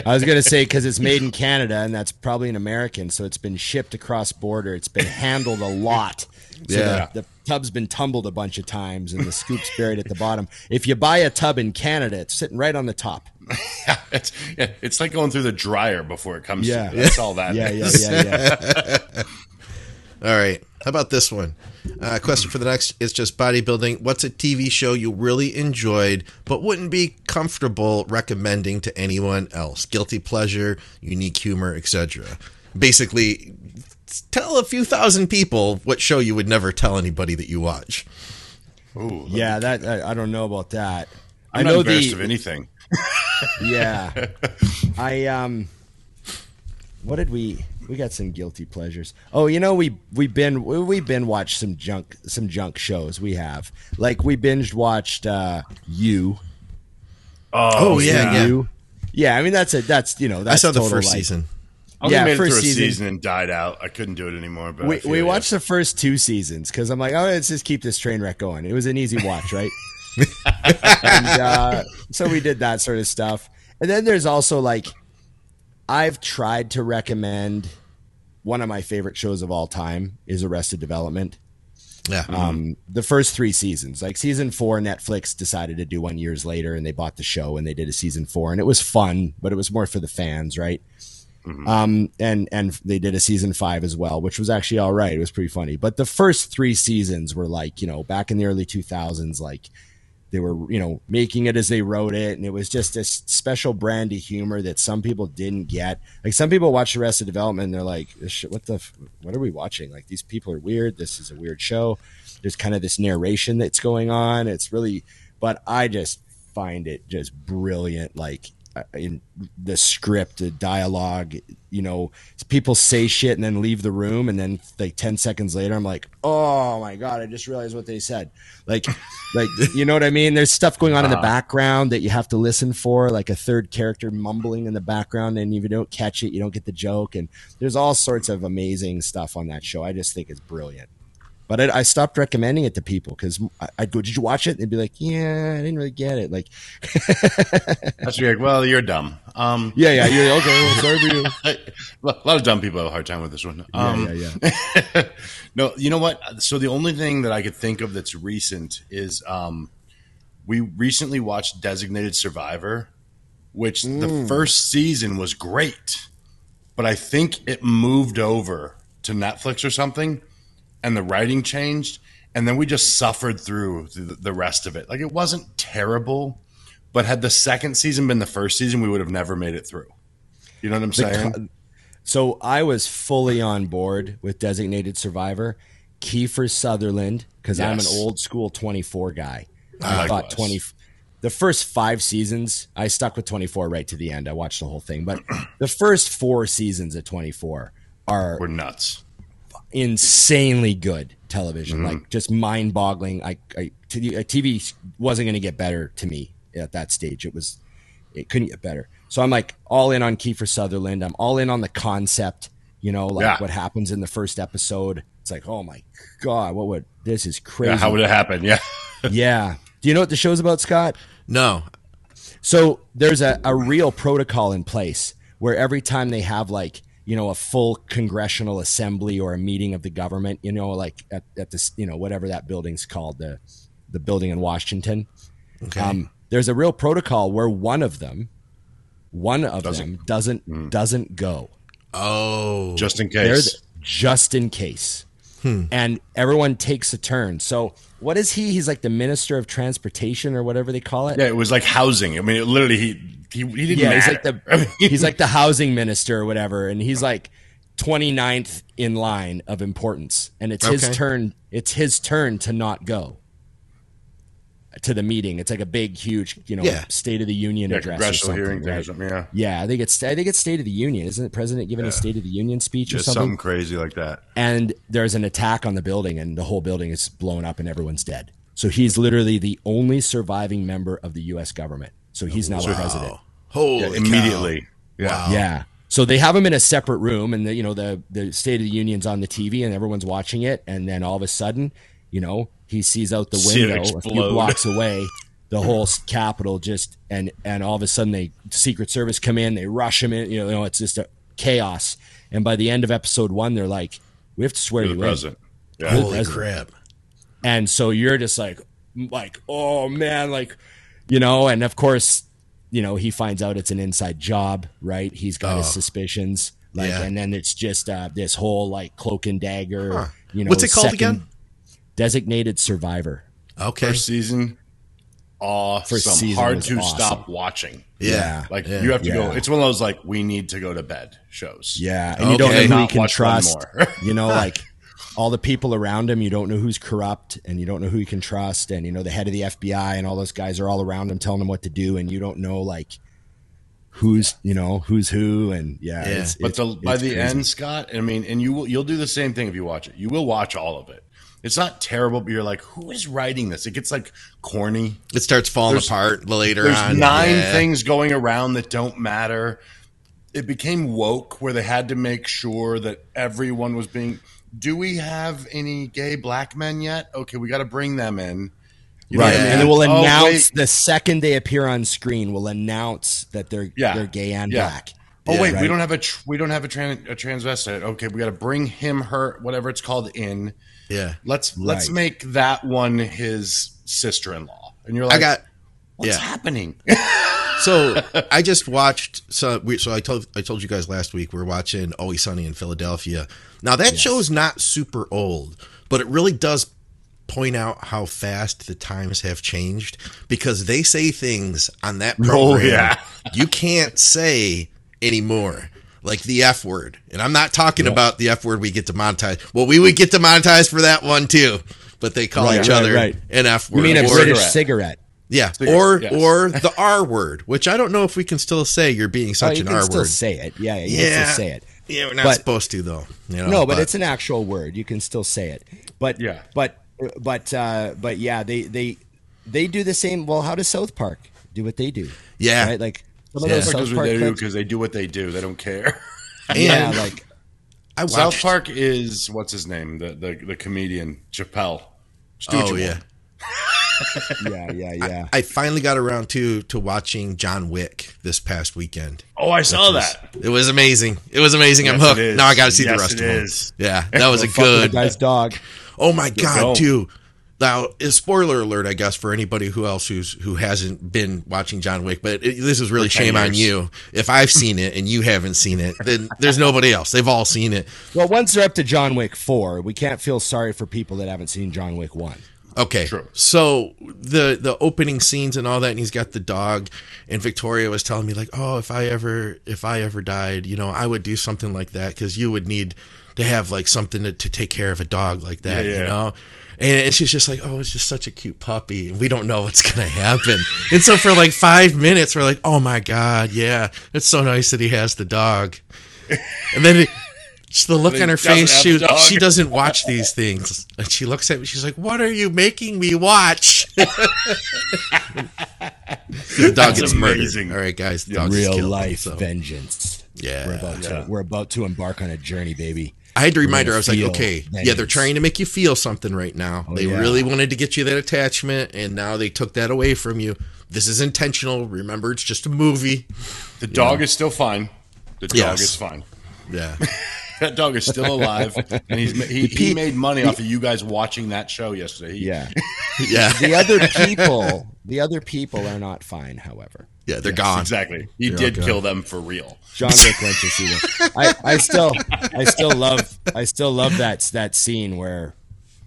I was gonna say because it's made in Canada and that's probably an American, so it's been shipped across border. It's been handled a lot. So Yeah. the, the tub's been tumbled a bunch of times, and the scoop's buried at the bottom. If you buy a tub in Canada, it's sitting right on the top. (laughs) it's, yeah, it's like going through the dryer before it comes. Yeah. to that's all that Yeah, yeah, yeah, yeah. (laughs) All right. How about this one? Uh, question for the next is just bodybuilding. What's a TV show you really enjoyed but wouldn't be comfortable recommending to anyone else? Guilty pleasure, unique humor, etc. Basically, tell a few thousand people what show you would never tell anybody that you watch. Ooh, Yeah, that I, I don't know about that. I'm I not know embarrassed the of anything. Yeah. (laughs) I um, what did we? We got some guilty pleasures. Oh, you know we we been we, we been watched some junk some junk shows. We have like we binged watched uh you. Oh, yeah, yeah. You. Yeah, I mean that's a that's you know I that's saw the total, first like- season. I Yeah, made it first through a season. season. and died out. I couldn't do it anymore. But We, we ya. watched the first two seasons because I'm like, oh, let's just keep this train wreck going. It was an easy watch, right? (laughs) and uh, so we did that sort of stuff. And then there's also like, I've tried to recommend one of my favorite shows of all time is Arrested Development. Yeah. Um, the first three seasons, like season four, Netflix decided to do one years later, and they bought the show and they did a season four, and it was fun, but it was more for the fans, right? Um, and and they did a season five as well, which was actually all right. It was pretty funny, but the first three seasons were like, you know, back in the early two thousands, like they were, you know, making it as they wrote it, and it was just this special brand of humor that some people didn't get. Like some people watch Arrested Development, and they're like, "This shit, "What the? f- What are we watching? Like these people are weird. This is a weird show." There's kind of this narration that's going on. It's really, but I just find it just brilliant. Like Uh, in the script, the dialogue, you know, people say shit and then leave the room, and then like ten seconds later, I'm like, oh my god, I just realized what they said. Like, (laughs) like you know what I mean? There's stuff going on in the uh-huh. background that you have to listen for, like a third character mumbling in the background, and if you don't catch it, you don't get the joke. And there's all sorts of amazing stuff on that show. I just think it's brilliant. But I, I stopped recommending it to people because I'd go, "Did you watch it?" And they'd be like, "Yeah, I didn't really get it." Like, (laughs) That's like, well, you're dumb. Um, yeah, yeah, you're okay. Well, sorry for you. (laughs) a lot of dumb people have a hard time with this one. Um, yeah, yeah, yeah. (laughs) no, you know what? So the only thing that I could think of that's recent is um, we recently watched Designated Survivor, which Mm. the first season was great, but I think it moved over to Netflix or something, and the writing changed, and then we just suffered through the, rest of it. Like it wasn't terrible, but had the second season been the first season, we would have never made it through. You know what I'm saying? So I was fully on board with Designated Survivor. Kiefer Sutherland, because I'm an old school 24 guy. I I thought likewise. 20. The first five seasons, I stuck with 24 right to the end. I watched the whole thing, but (clears throat) the first four seasons of 24 are We're nuts. Insanely good television, Mm-hmm. like just mind boggling. I, I t- uh, TV wasn't going to get better to me at that stage. It was, it couldn't get better. So I'm like all in on Kiefer Sutherland. I'm all in on the concept. You know, like Yeah. what happens in the first episode. It's like, oh my god, what would this is crazy. Yeah, how would it happen? Yeah. (laughs) yeah. Do you know what the show's about, Scott? No. So there's a, a real protocol in place where every time they have like, you know, a full congressional assembly or a meeting of the government, you know, like at, at this, you know, whatever that building's called, the the building in Washington. Okay. Um, there's a real protocol where one of them, one of them doesn't doesn't go. oh. Just in They're case. the- just in case. and everyone takes a turn. So what is he? He's like the minister of transportation or whatever they call it. Yeah, it was like housing. I mean, it literally he he, he didn't Yeah, matter. he's like the he's like the housing minister or whatever, and he's like 29th in line of importance, and it's his turn. It's his turn to not go to the meeting. It's like a big, huge, you know, Yeah. State of the Union yeah, address congressional hearing right? something. Yeah, Yeah, I think it's I think it's State of the Union, isn't it? President giving a State of the Union speech or something? something crazy like that. and there's an attack on the building and the whole building is blown up and everyone's dead. So he's literally the only surviving member of the US government. So he's now the president. Oh, holy Yeah, cow. immediately. Yeah. Wow. Yeah. So they have him in a separate room and the you know the the State of the Union's on the TV and everyone's watching it and then all of a sudden, you know, he sees out the window a few blocks (laughs) away the whole s- Capitol just and and all of a sudden they Secret Service come in, they rush him in, you know, it's just a chaos. And by the end of episode 1 they're like we have to swear You're you the president. Yeah. Holy president. crap. and so you're just like like oh man like you know and of course you know he finds out it's an inside job right he's got his Oh. suspicions like Yeah. and then it's just uh, this whole like cloak and dagger Huh. you know What's it called again? designated survivor Okay. First season, awesome. First season Hard to awesome. stop watching. yeah. Like yeah. you have to go. It's one of those like we need to go to bed shows. yeah and you don't know who you Not can watch one trust more. (laughs) you know like all the people around him you don't know who's corrupt and you don't know who you can trust and you know the head of the fbi and all those guys are all around him telling him what to do and you don't know like who's you know who's who and yeah, Yeah. it's, But it's- the, by the crazy. end, Scott, I mean, and you will you'll do the same thing if you watch it. You will watch all of it. It's not terrible, but you're like, who is writing this? It gets like corny. It starts falling There's- apart later There's on. nine Yeah. things going around that don't matter. It became woke where they had to make sure that everyone was being. Do we have any gay black men yet? Okay, we got to bring them in. You right what I mean? and it will Oh, announce wait. the second they appear on screen We'll announce that they're Yeah. they're gay and Yeah. black Oh Yeah, wait, right. we don't have a tr- we don't have a, tran- a transvestite. Okay, we got to bring him, her, whatever it's called, in. Yeah. Let's let's make that one his sister in law. And you're like, I got what's happening? (laughs) so I just watched so we, so I told I told you guys last week we're watching Always Sunny in Philadelphia. Now that show's not super old, but it really does point out how fast the times have changed because they say things on that oh, program Oh, yeah. you can't say anymore. Like the F word. And I'm not talking about the F word we get demonetized. Well, we would get demonetized for that one too. But they call Right, each right, other right. an F word. you mean a or- british cigarette. Cigarette yeah, Cigarette, or yes. or (laughs) the R word, which I don't know if we can still say. You're being oh, such you an can R still word. say it yeah, yeah you Yeah. can still say it Yeah, we're not But- supposed to though. You know, no, but, it's an actual word. You can still say it. But Yeah. but but uh, but yeah, they they they do the same. Well, how does South Park do what they do? Yeah. right. Like some of Yeah. those South Park they do because they do what they do. They don't care. (laughs) Yeah, like I watched, South Park is what's his name? The the, the comedian Chappelle. Oh yeah, (laughs) yeah, yeah, yeah. I finally got around to to watching John Wick this past weekend. Oh, I saw that. It was amazing. It was amazing. I'm hooked. Now I got to see the rest it of them. is. Yeah, (laughs) that was a good. the guy's dog. Oh my god, go. too. Now, spoiler alert, I guess, for anybody who else who's who hasn't been watching John Wick, but it, this is really For 10 shame on you. If I've seen it and you haven't seen it, then there's nobody else. They've all seen it. Well, once they're up to John Wick four, we can't feel sorry for people that haven't seen John Wick one. Okay. True. So the the opening scenes and all that, and he's got the dog, and Victoria was telling me like, oh, if I ever if I ever died, you know, I would do something like that because you would need to have like something to, to take care of a dog like that, Yeah, you know. And, and she's just like, oh, it's just such a cute puppy, and we don't know what's gonna happen. and so for like five minutes, we're like, oh my god, yeah, it's so nice that he has the dog. And then it, just the look on her face, she she doesn't watch these things, and she looks at me. She's like, "What are you making me watch?" (laughs) the dog That's gets amazing. murdered. All right, guys, the dog Real killed, life so. vengeance. Yeah. We're about Yeah. to we're about to embark on a journey, baby. I had to remind her. I was like, feel "Okay, yeah, they're trying to make you feel something right now. Oh, they yeah. really wanted to get you that attachment, and now they took that away from you. This is intentional. Remember, it's just a movie. The dog is still fine. The dog Yes. is fine. Yeah, (laughs) (laughs) That dog is still alive, and he's he, he made money off of you guys watching that show yesterday. He- Yeah. (laughs) yeah, the other (laughs) people, the other people are not fine. However, Yeah, they're gone. Exactly. He They're did kill them for real. John Wick went to see them. I, I still, I still love, I still love that that scene where,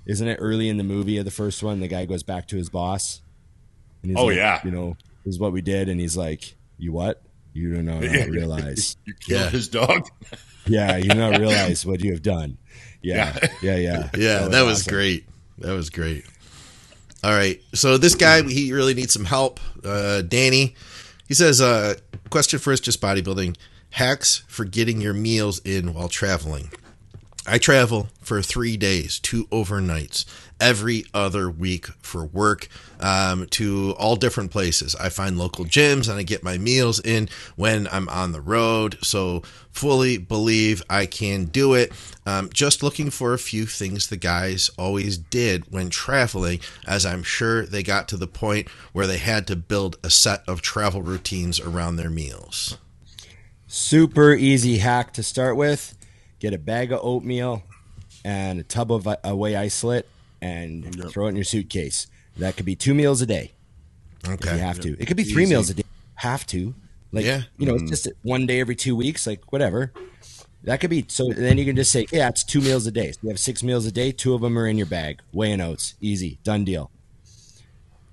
isn't it early in the movie of the first one? The guy goes back to his boss. And he's Oh, like, yeah. you know, this is what we did, and he's like, "You what? You do not (laughs) realize? You killed Yeah. his dog. yeah, you do not (laughs) realize what you have done." Yeah, yeah, yeah, Yeah, (laughs) that was, awesome. great. That was great. All right. So this guy, he really needs some help. Uh, Danny, he says, uh, question first, just bodybuilding. Hacks for getting your meals in while traveling. I travel for three days, two overnights, every other week for work um, to all different places. I find local gyms and I get my meals in when I'm on the road. So, fully believe I can do it. Um, just looking for a few things the guys always did when traveling, as I'm sure they got to the point where they had to build a set of travel routines around their meals. Super easy hack to start with. Get a bag of oatmeal and a tub of uh, a whey isolate and throw it in your suitcase. That could be two meals a day. Okay. You have to. It could be three Easy. meals a day. Have to. Like Yeah. you know, it's mm-hmm. just one day every two weeks, like whatever. That could be so then you can just say, Yeah, it's two meals a day. So you have six meals a day, two of them are in your bag. Whey and oats. Easy. Done deal.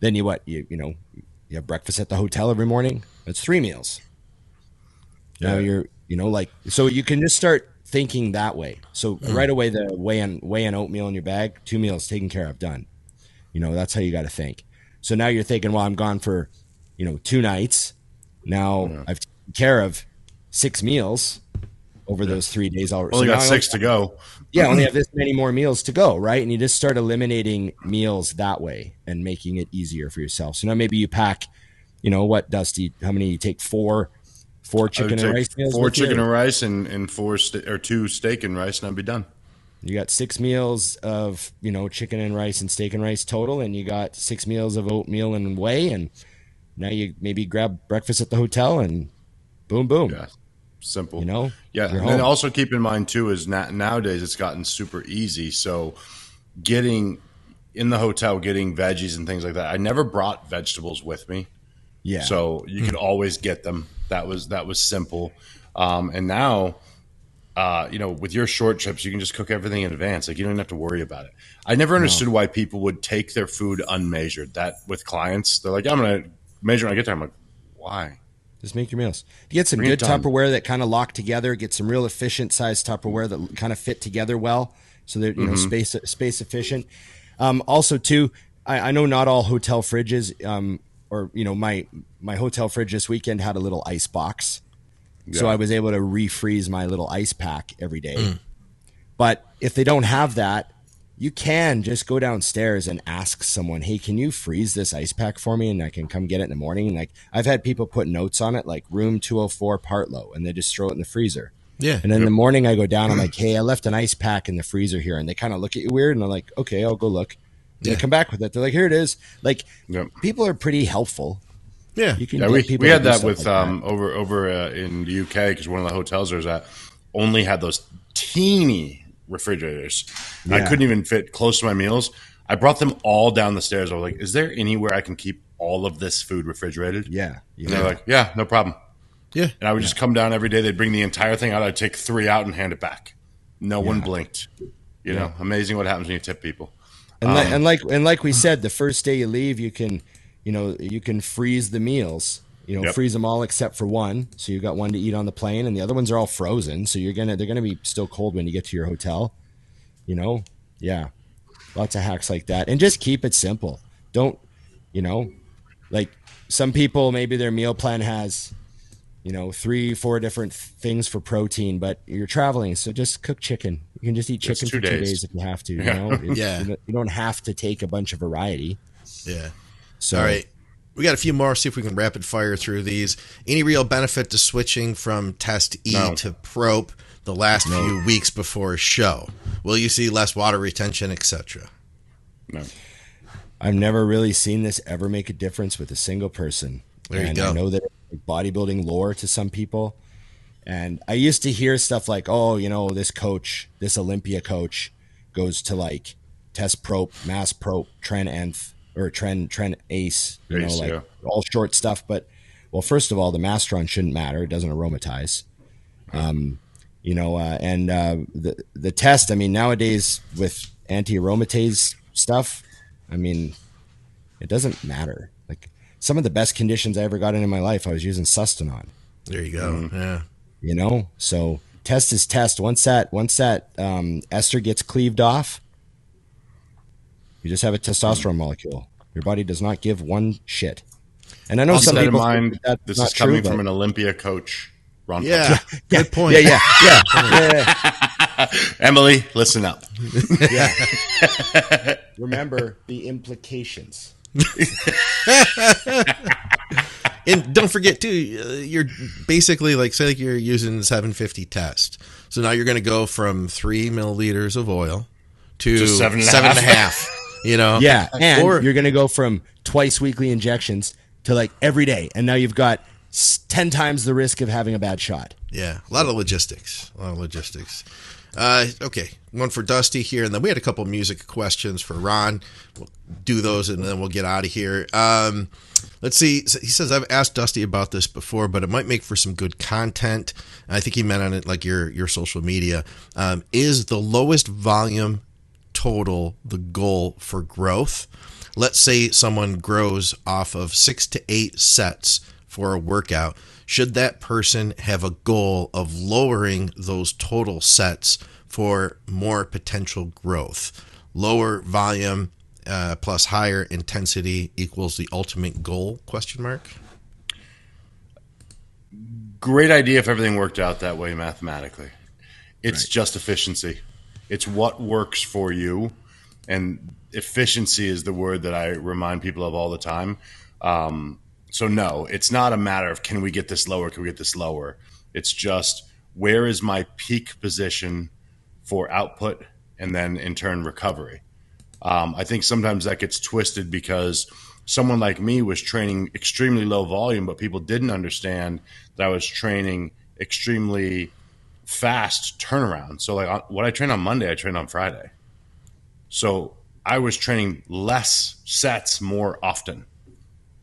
Then you what? You you know, you have breakfast at the hotel every morning. That's three meals. Now Yeah. you're you know, like so you can just start thinking that way. So hmm. right away the whey and whey and oatmeal in your bag, two meals taken care of, done. You know, that's how you got to think. So now you're thinking, well, I'm gone for, you know, two nights. Now I've taken care of six meals over those three days already. Only so got six to go. yeah, only have this many more meals to go, right? And you just start eliminating meals that way and making it easier for yourself. So now maybe you pack, you know, what, Dusty? How many? You take four, four chicken and rice meals. Four with you? chicken and rice and, and four sta- or two steak and rice, and I'd be done. You got six meals of you know chicken and rice and steak and rice total, and you got six meals of oatmeal and whey, and now you maybe grab breakfast at the hotel and boom, boom. Yeah, simple. You know, Yeah, and home. also keep in mind too is na- nowadays it's gotten super easy. So getting in the hotel, getting veggies and things like that. I never brought vegetables with me, yeah. so you could (laughs) always get them. That was that was simple. Um, and now, uh, you know, with your short trips, you can just cook everything in advance. Like you don't even have to worry about it. I never understood why people would take their food unmeasured. That with clients, they're like, "I'm going to measure when I get there." I'm like, "Why?" Just make your meals. You get some Bring good. Tupperware that kind of lock together. Get some real efficient size Tupperware that kind of fit together well, so they're you know Mm-hmm. space space efficient. Um, also, too, I, I know not all hotel fridges, um, or you know my my hotel fridge this weekend had a little ice box, so I was able to refreeze my little ice pack every day. Mm. But if they don't have that, you can just go downstairs and ask someone, "Hey, can you freeze this ice pack for me, and I can come get it in the morning?" And like I've had people put notes on it, like room two hundred four, Partlow, and they just throw it in the freezer. Yeah. And then in the morning, I go down. I'm like, "Hey, I left an ice pack in the freezer here," and they kind of look at you weird, and I'm like, "Okay, I'll go look." Yeah. They come back with it. They're like, "Here it is." Like Yep. people are pretty helpful. Yeah. You can Yeah, we, people we had that with like that. um, over over uh, in the UK because one of the hotels I was at only had those teeny refrigerators. And I couldn't even fit close to my meals. I brought them all down the stairs. I was like, "Is there anywhere I can keep all of this food refrigerated?" Yeah, And they're like, "Yeah, no problem." Yeah. And I would just come down every day. They'd bring the entire thing out. I'd take three out and hand it back. No one blinked. You know, amazing what happens when you tip people. And, Um, like, and like and like we said, the first day you leave, you can, you know, you can freeze the meals. You know, Yep. freeze them all except for one. So you've got one to eat on the plane, and the other ones are all frozen. So you're gonna they're gonna be still cold when you get to your hotel. You know, yeah, lots of hacks like that, and just keep it simple. Don't, you know, like some people maybe their meal plan has, you know, three four different things for protein, but you're traveling, so just cook chicken. You can just eat chicken two for two days. days if you have to. You Yeah. know, It's- Yeah. you don't- have to take a bunch of variety. Yeah. So All right. We got a few more. See if we can rapid fire through these. Any real benefit to switching from Test E No. to Prop the last few weeks before a show? Will you see less water retention, etc.? No. I've never really seen this ever make a difference with a single person. There you and go. I know that it's like bodybuilding lore to some people. And I used to hear stuff like, oh, you know, this coach, this Olympia coach goes to like test prop, mast prop, tren nth or tren tren ace, you Ace, know, like yeah. all short stuff. But well, first of all, the Masteron shouldn't matter; it doesn't aromatize. Um, you know, uh, and uh, the the test. I mean, nowadays with anti aromatase stuff, I mean, it doesn't matter. Like some of the best conditions I ever got in in my life, I was using Sustanon. There you go. Mm-hmm. Yeah. You know, so test is test. Once that once that um, ester gets cleaved off, you just have a testosterone molecule. Your body does not give one shit. And I know Also, some people mind, think that's this is coming true, from but- an Olympia coach, Ron. Yeah. Patrick. (laughs) Good point. Yeah, (laughs) yeah, yeah, yeah, Emily, listen up. yeah. yeah. (laughs) Remember the implications. And don't forget too, uh, you're basically like say like you're using the 750 test. So now you're going to go from three milliliters of oil to, To seven and a seven and a half. half. You know, (laughs) Yeah, and Or- you're going to go from twice weekly injections to like every day, and now you've got ten times the risk of having a bad shot. Yeah, a lot of logistics. A lot of logistics. Uh, okay, one for Dusty here, and then we had a couple music questions for Ron. We'll do those, and then we'll get out of here. Um, let's see. He says I've asked Dusty about this before, but it might make for some good content. I think he meant on it like your your social media. Um, is the lowest volume total the goal for growth? Let's say someone grows off of six to eight sets for a workout. Should that person have a goal of lowering those total sets for more potential growth? Lower volume uh, plus higher intensity equals the ultimate goal? Question mark. Great idea if everything worked out that way mathematically. It's just efficiency. It's what works for you, and efficiency is the word that I remind people of all the time. Um, so no, it's not a matter of can we get this lower, can we get this lower. It's just where is my peak position for output, and then in turn recovery. Um, I think sometimes that gets twisted because someone like me was training extremely low volume, but people didn't understand that I was training extremely fast turnaround. So, like what I train on Monday, I train on Friday. So I was training less sets more often.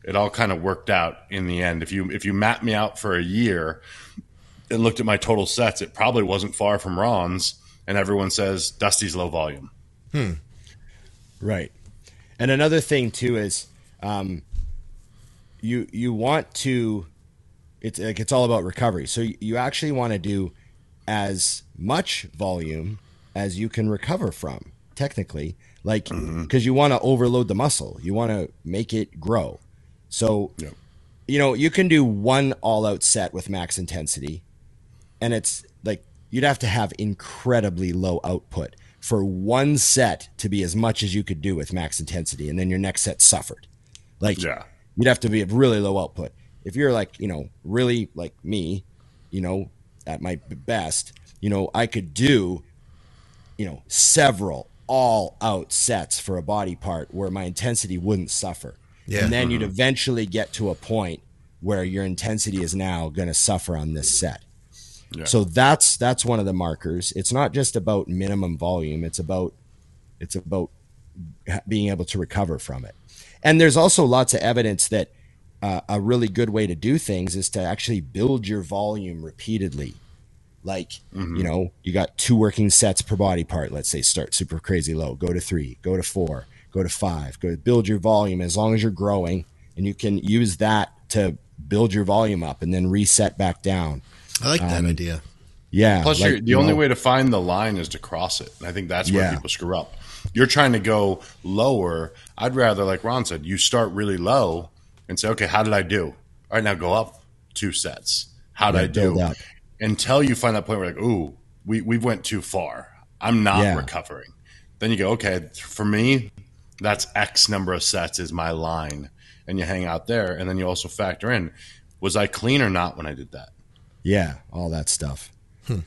It all kind of worked out in the end. If you if you map me out for a year and looked at my total sets, it probably wasn't far from Ron's. And everyone says Dusty's low volume. Hmm. Right. And another thing too is um, you you want to it's like it's all about recovery. So you, you actually want to do as much volume as you can recover from technically like because you want to overload the muscle. You want to make it grow. So Yeah. you know, you can do one all out set with max intensity and it's like you'd have to have incredibly low output for one set to be as much as you could do with max intensity and then your next set suffered like Yeah. you'd have to be a really low output if you're like you know really like me you know at my best you know i could do you know several all out sets for a body part where my intensity wouldn't suffer Yeah. and then you'd eventually get to a point where your intensity is now going to suffer on this set. Yeah. so that's that's one of the markers. It's not just about minimum volume. It's about it's about being able to recover from it. And there's also lots of evidence that uh, a really good way to do things is to actually build your volume repeatedly. Like you know you got two working sets per body part. Let's say start super crazy low go to three go to four go to five go to build your volume as long as you're growing and you can use that to build your volume up and then reset back down I like that um, idea. yeah Plus, like, you're, the you only know, way to find the line is to cross it. And I think that's where Yeah. people screw up. You're trying to go lower. I'd rather, like Ron said, you start really low and say, okay, how did I do? All right, now go up two sets. How did Yeah, I do? build up. Until you find that point where, like, ooh, we, we went too far. I'm not Yeah. recovering. Then you go, okay, for me, that's X number of sets is my line. And you hang out there. And then you also factor in, was I clean or not when I did that? yeah all that stuff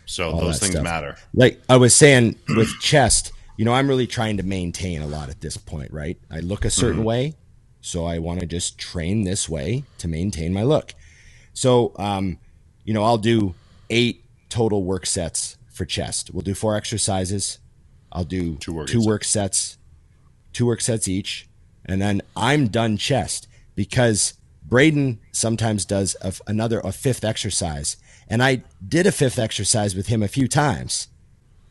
So All those things stuff. matter. like I was saying with chest, you know, I'm really trying to maintain a lot at this point, right? I look a certain way, so I want to just train this way to maintain my look. So, um, you know, I'll do eight total work sets for chest. We'll do four exercises. I'll do Two work two sets. work sets, two work sets each, and then I'm done chest because Braden sometimes does a, another a fifth exercise, and I did a fifth exercise with him a few times,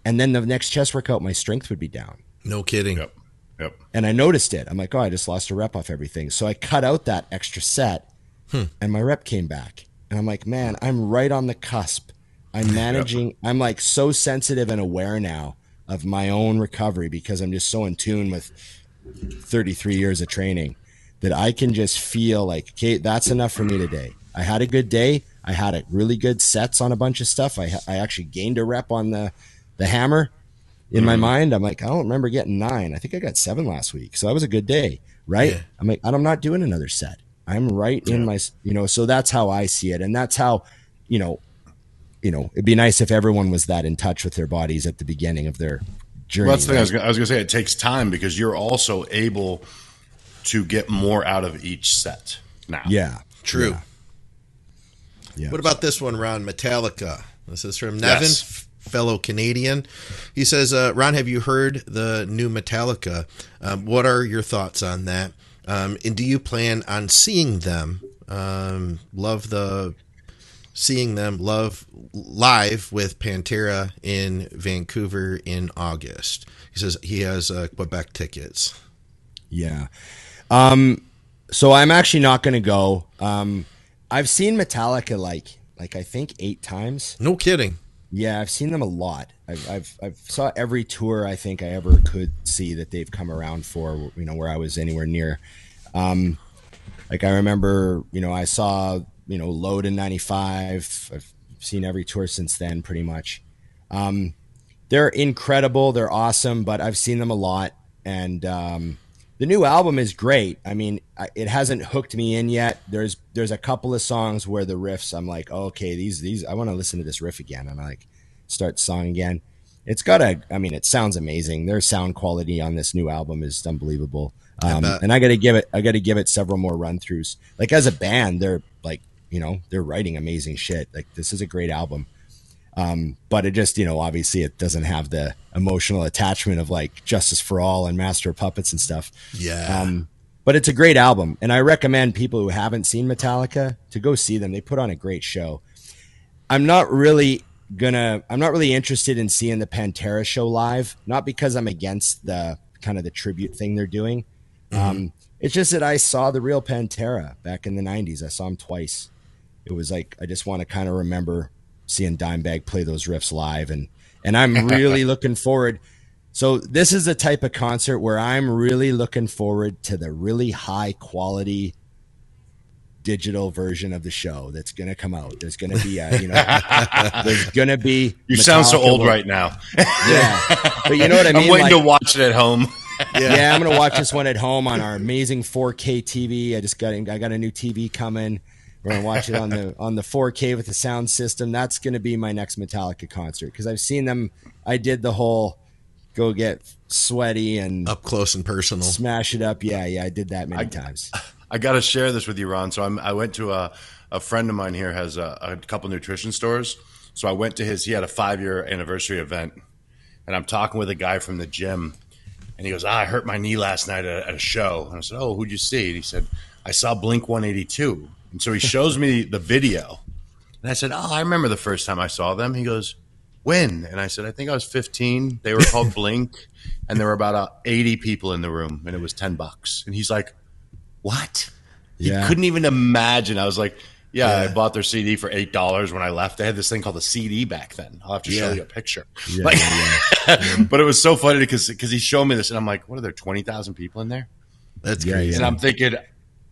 and then the next chest workout, my strength would be down. No kidding. Yep. Yep. And I noticed it. I'm like, oh, I just lost a rep off everything. So I cut out that extra set, hmm. and my rep came back. And I'm like, man, I'm right on the cusp. I'm managing. I'm like so sensitive and aware now of my own recovery because I'm just so in tune with 33 years of training that I can just feel like, okay, that's enough for me today. I had a good day. I had a really good sets on a bunch of stuff. I, I actually gained a rep on the, the hammer in my mm-hmm. mind. I'm like, I don't remember getting nine. I think I got seven last week. So that was a good day. Right. Yeah. I'm like, I'm not doing another set. I'm right in my, you know, so that's how I see it. And that's how, you know, you know, it'd be nice if everyone was that in touch with their bodies at the beginning of their journey. Well, that's the thing I right? was, gonna, I was gonna say. It takes time because you're also able to get more out of each set now. yeah. True. Yeah. Yeah. What about this one, Ron? Metallica. This is from Nevin, Yes. fellow Canadian. He says, uh, Ron, have you heard the new Metallica? Um, what are your thoughts on that? Um, and do you plan on seeing them? Um, love the seeing them love live with Pantera in Vancouver in August. He says he has uh, Quebec tickets. Yeah. Um, so I'm actually not going to go. Um, I've seen Metallica like, like I think eight times. No kidding. Yeah, I've seen them a lot. I've, I've, I've saw every tour I think I ever could see that they've come around for. You know, where I was anywhere near. Um, like I remember, you know, I saw you know Load in '95. I've seen every tour since then, pretty much. Um, they're incredible. They're awesome, but I've seen them a lot, and um, the new album is great. I mean, it hasn't hooked me in yet. There's there's a couple of songs where the riffs, I'm like, oh, okay, these these I want to listen to this riff again, and I like start the song again. It's got a, I mean, it sounds amazing. Their sound quality on this new album is unbelievable. Um, bet. and I got to give it, I got to give it several more run throughs. Like as a band, they're you know, they're writing amazing shit. Like this is a great album. Um, but it just, you know, obviously it doesn't have the emotional attachment of like Justice for All and Master of Puppets and stuff. Yeah. Um, but it's a great album, and I recommend people who haven't seen Metallica to go see them. They put on a great show. I'm not really gonna. I'm not really interested in seeing the Pantera show live. Not because I'm against the kind of the tribute thing they're doing. Um, it's just that I saw the real Pantera back in the '90s. I saw him twice. It was like I just want to kind of remember seeing Dimebag play those riffs live, and and I'm really (laughs) looking forward. So this is the type of concert where I'm really looking forward to the really high quality digital version of the show that's going to come out. There's going to be a, you know, (laughs) there's going to be. You sound so old will- right now. Yeah, (laughs) but you know what I mean. I'm waiting Like- to watch it at home. yeah. I'm gonna watch this one at home on our amazing 4K TV. I just got I got a new TV coming. We're gonna watch it on the (laughs) on the 4K with the sound system. That's gonna be my next Metallica concert because I've seen them. I did the whole go get sweaty and Up close and personal. smash it up. Yeah, yeah, I did that many times. (laughs) I got to share this with you, Ron. So I'm, I went to a, a friend of mine here has a, a couple nutrition stores. So I went to his. He had a five year anniversary event, and I'm talking with a guy from the gym, and he goes, ah, "I hurt my knee last night at, at a show." And I said, "Oh, who'd you see?" And he said, "I saw Blink 182." And so he shows me the video, and I said, "Oh, I remember the first time I saw them." He goes, "When?" And I said, "I think I was 15. They were called (laughs) Blink, and there were about uh, 80 people in the room, and it was 10 bucks." And he's like, "What?" He couldn't even imagine. I was like, yeah, I bought their CD for eight dollars when I left. They had this thing called a CD back then. I'll have to show you a picture. Yeah, Like- (laughs) yeah, but it was so funny because because he showed me this, and I'm like, what are there twenty thousand people in there? That's Yeah, crazy. And I'm thinking,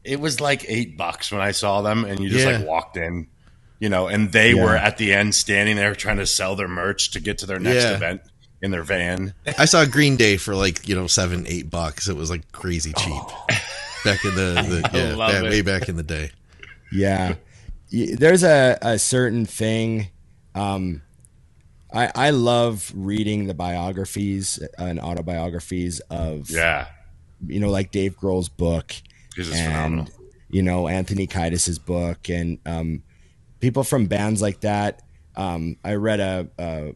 it was like eight bucks when I saw them, and you just Yeah. like walked in, you know, and they Yeah. were at the end standing there trying to sell their merch to get to their next Yeah. event in their van. I saw Green Day for like you know seven, eight bucks. It was like crazy cheap back in the, (laughs) the yeah, love back- way back in the day. yeah. There's a, a certain thing. Um, I I love reading the biographies and autobiographies of Yeah, you know like Dave Grohl's book is and phenomenal. you know Anthony Kiedis's book and um, people from bands like that. Um, I read a, a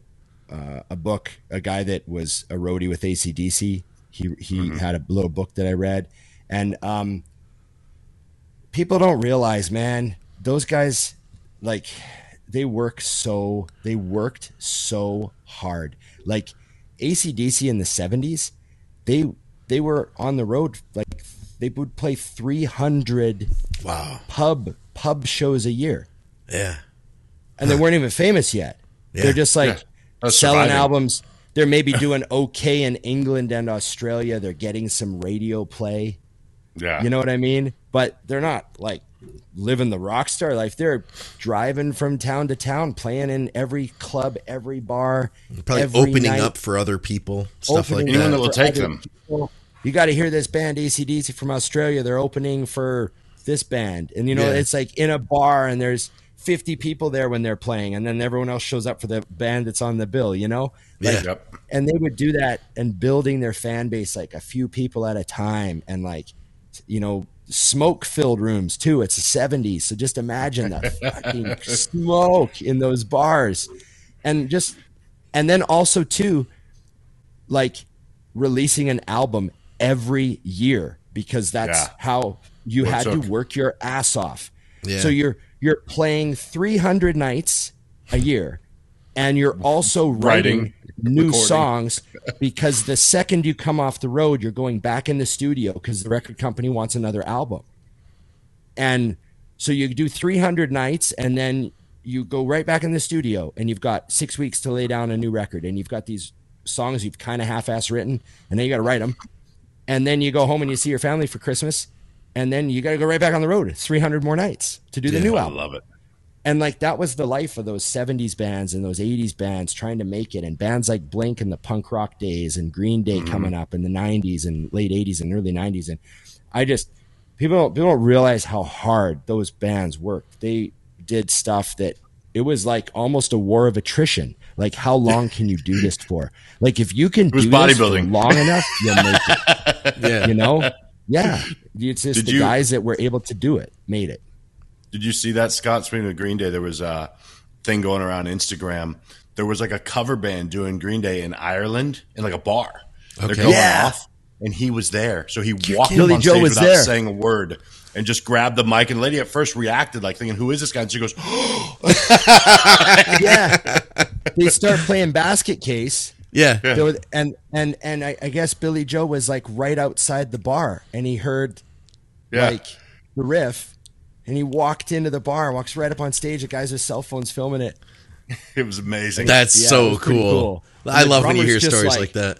a book, a guy that was a roadie with ACDC. He he had a little book that I read, and um, people don't realize, man, those guys, like, they work so, they worked so hard. Like, ACDC in the 70s, they, they were on the road, like, they would play 300 Wow. pub pub shows a year Yeah. and they weren't even famous yet. Yeah. They're just like Yeah. Selling surviving. albums. They're maybe doing okay in England and Australia. They're getting some radio play. Yeah. You know what I mean? But they're not like living the rock star life. They're driving from town to town, playing in every club, every bar, Probably every opening night, up for other people, stuff opening like Anyone that. that will take other them. people. You got to hear this band ACDC from Australia. They're opening for this band, and you know Yeah. it's like in a bar, and there's 50 people there when they're playing, and then everyone else shows up for the band that's on the bill. You know, Yeah. And they would do that and building their fan base like a few people at a time, and like you know smoke filled rooms too. It's the 70s, so just imagine the (laughs) fucking smoke in those bars, and just and then also too like releasing an album every year because that's Yeah. how you had to work your ass off. Yeah. So you're you're playing 300 nights a year and you're also writing, Writing, new recording. songs (laughs) because the second you come off the road you're going back in the studio because the record company wants another album. And so you do 300 nights and then you go right back in the studio and you've got 6 weeks to lay down a new record and you've got these songs you've kind of half-ass written and then you got to write them. And then you go home and you see your family for Christmas and then you got to go right back on the road 300 more nights to do the new I album. love it. and like that was the life of those 70s bands and those 80s bands trying to make it and bands like blink in the punk rock days and green day mm-hmm. coming up in the 90s and late 80s and early 90s and i just people don't, people don't realize how hard those bands worked. They did stuff that it was like almost a war of attrition. Like how long can you do this for? Like if you can do this for bodybuilding. long enough you'll make it (laughs) Yeah. you know (laughs) yeah it's just Did the you- guys that were able to do it made it Did you see that, Scott? Speaking of Green Day, there was a thing going around Instagram. There was like a cover band doing Green Day in Ireland in like a bar. They're going Yeah. off, and he was there. So he walked Billie on Joe stage without there. saying a word and just grabbed the mic. And the lady at first reacted like thinking, "Who is this guy?" And she goes, (gasps) (laughs) yeah they start playing basket case Yeah. There was- and and and I, I guess Billie Joe was like right outside the bar, and he heard "Yeah, like the riff, and he walked into the bar, walks right up on stage. The guys with cell phones filming it. (laughs) it was amazing." That's Yeah, so cool. cool. I love when you hear stories like- like, that.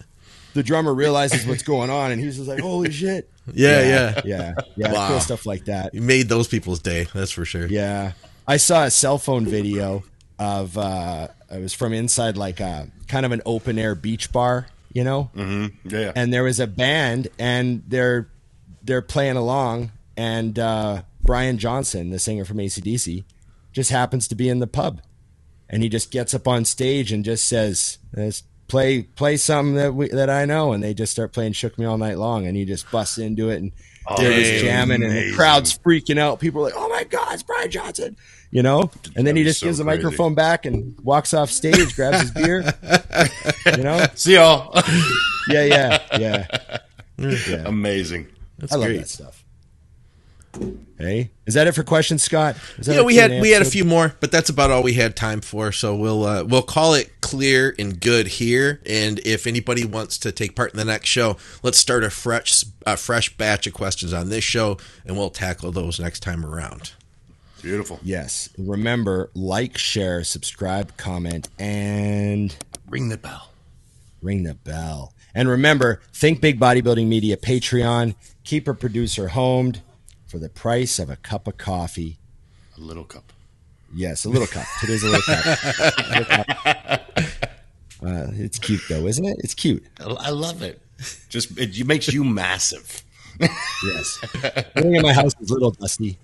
The drummer realizes what's going on, and he's just like, "Holy (laughs) shit!" Yeah, yeah. yeah, yeah. Wow. Cool stuff like that. You made those people's day. That's for sure. Yeah, I saw a cell phone video of uh, it was from inside like a kind of an open air beach bar, you know. yeah, and there was a band and they're they're playing along and uh, brian johnson the singer from acdc just happens to be in the pub. And he just gets up on stage and just says "Let's play play something that we, that i know and they just start playing shook me all night long and he just busts into it and oh, they're just Amazing. jamming and the crowd's freaking out people are like oh my god it's brian johnson you know and then he That was just so gives the crazy. microphone back and walks off stage grabs his beer (laughs) you know See y'all. yeah yeah yeah (laughs) yeah amazing. That's I love that stuff. Hey, is that it for questions, Scott? Is that Yeah, we had Q&A we had a few more, but that's about all we had time for. So we'll uh, we'll call it clear and good here. And if anybody wants to take part in the next show, let's start a fresh a fresh batch of questions on this show, and we'll tackle those next time around. Beautiful. Yes. Remember, like, share, subscribe, comment, and Ring the bell. ring the bell. And remember, Think Big Bodybuilding Media Patreon. Keep a producer homed for the price of a cup of coffee. A little cup. Yes, a little cup. Today's a little cup. Little cup. (laughs) Uh, it's cute though, isn't it? It's cute. I love it. Just it makes you massive. Yes. Everything in my house is little dusty.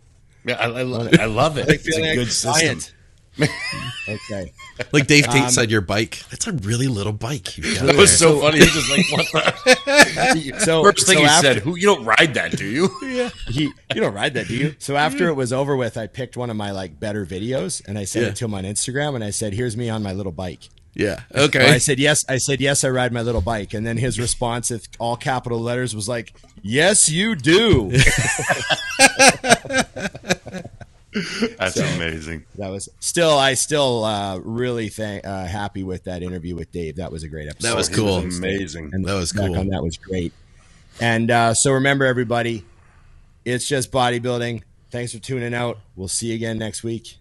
Yeah, I, I, lo- I love it. It's a good giant. Okay. (laughs) Like Dave Tate Um, said, your bike. That's a really little bike. You got That was there. so funny. He's just like, what (laughs) the? So First thing so he after- said, "Who you don't ride that, do you?" (laughs) Yeah. He you don't ride that do you so after it was over with i picked one of my like better videos and i sent Yeah. it to him on instagram and i said here's me on my little bike Yeah. Or I said yes. I said yes. I ride my little bike, and then his response, with all capital letters, was like, "Yes, you do." (laughs) That's so amazing. That was still, I still uh, really thank, uh, happy with that interview with Dave. That was a great episode. That was cool. Was amazing. And that was cool. On that was great. And uh, so remember, everybody, it's just bodybuilding. Thanks for tuning out. We'll see you again next week.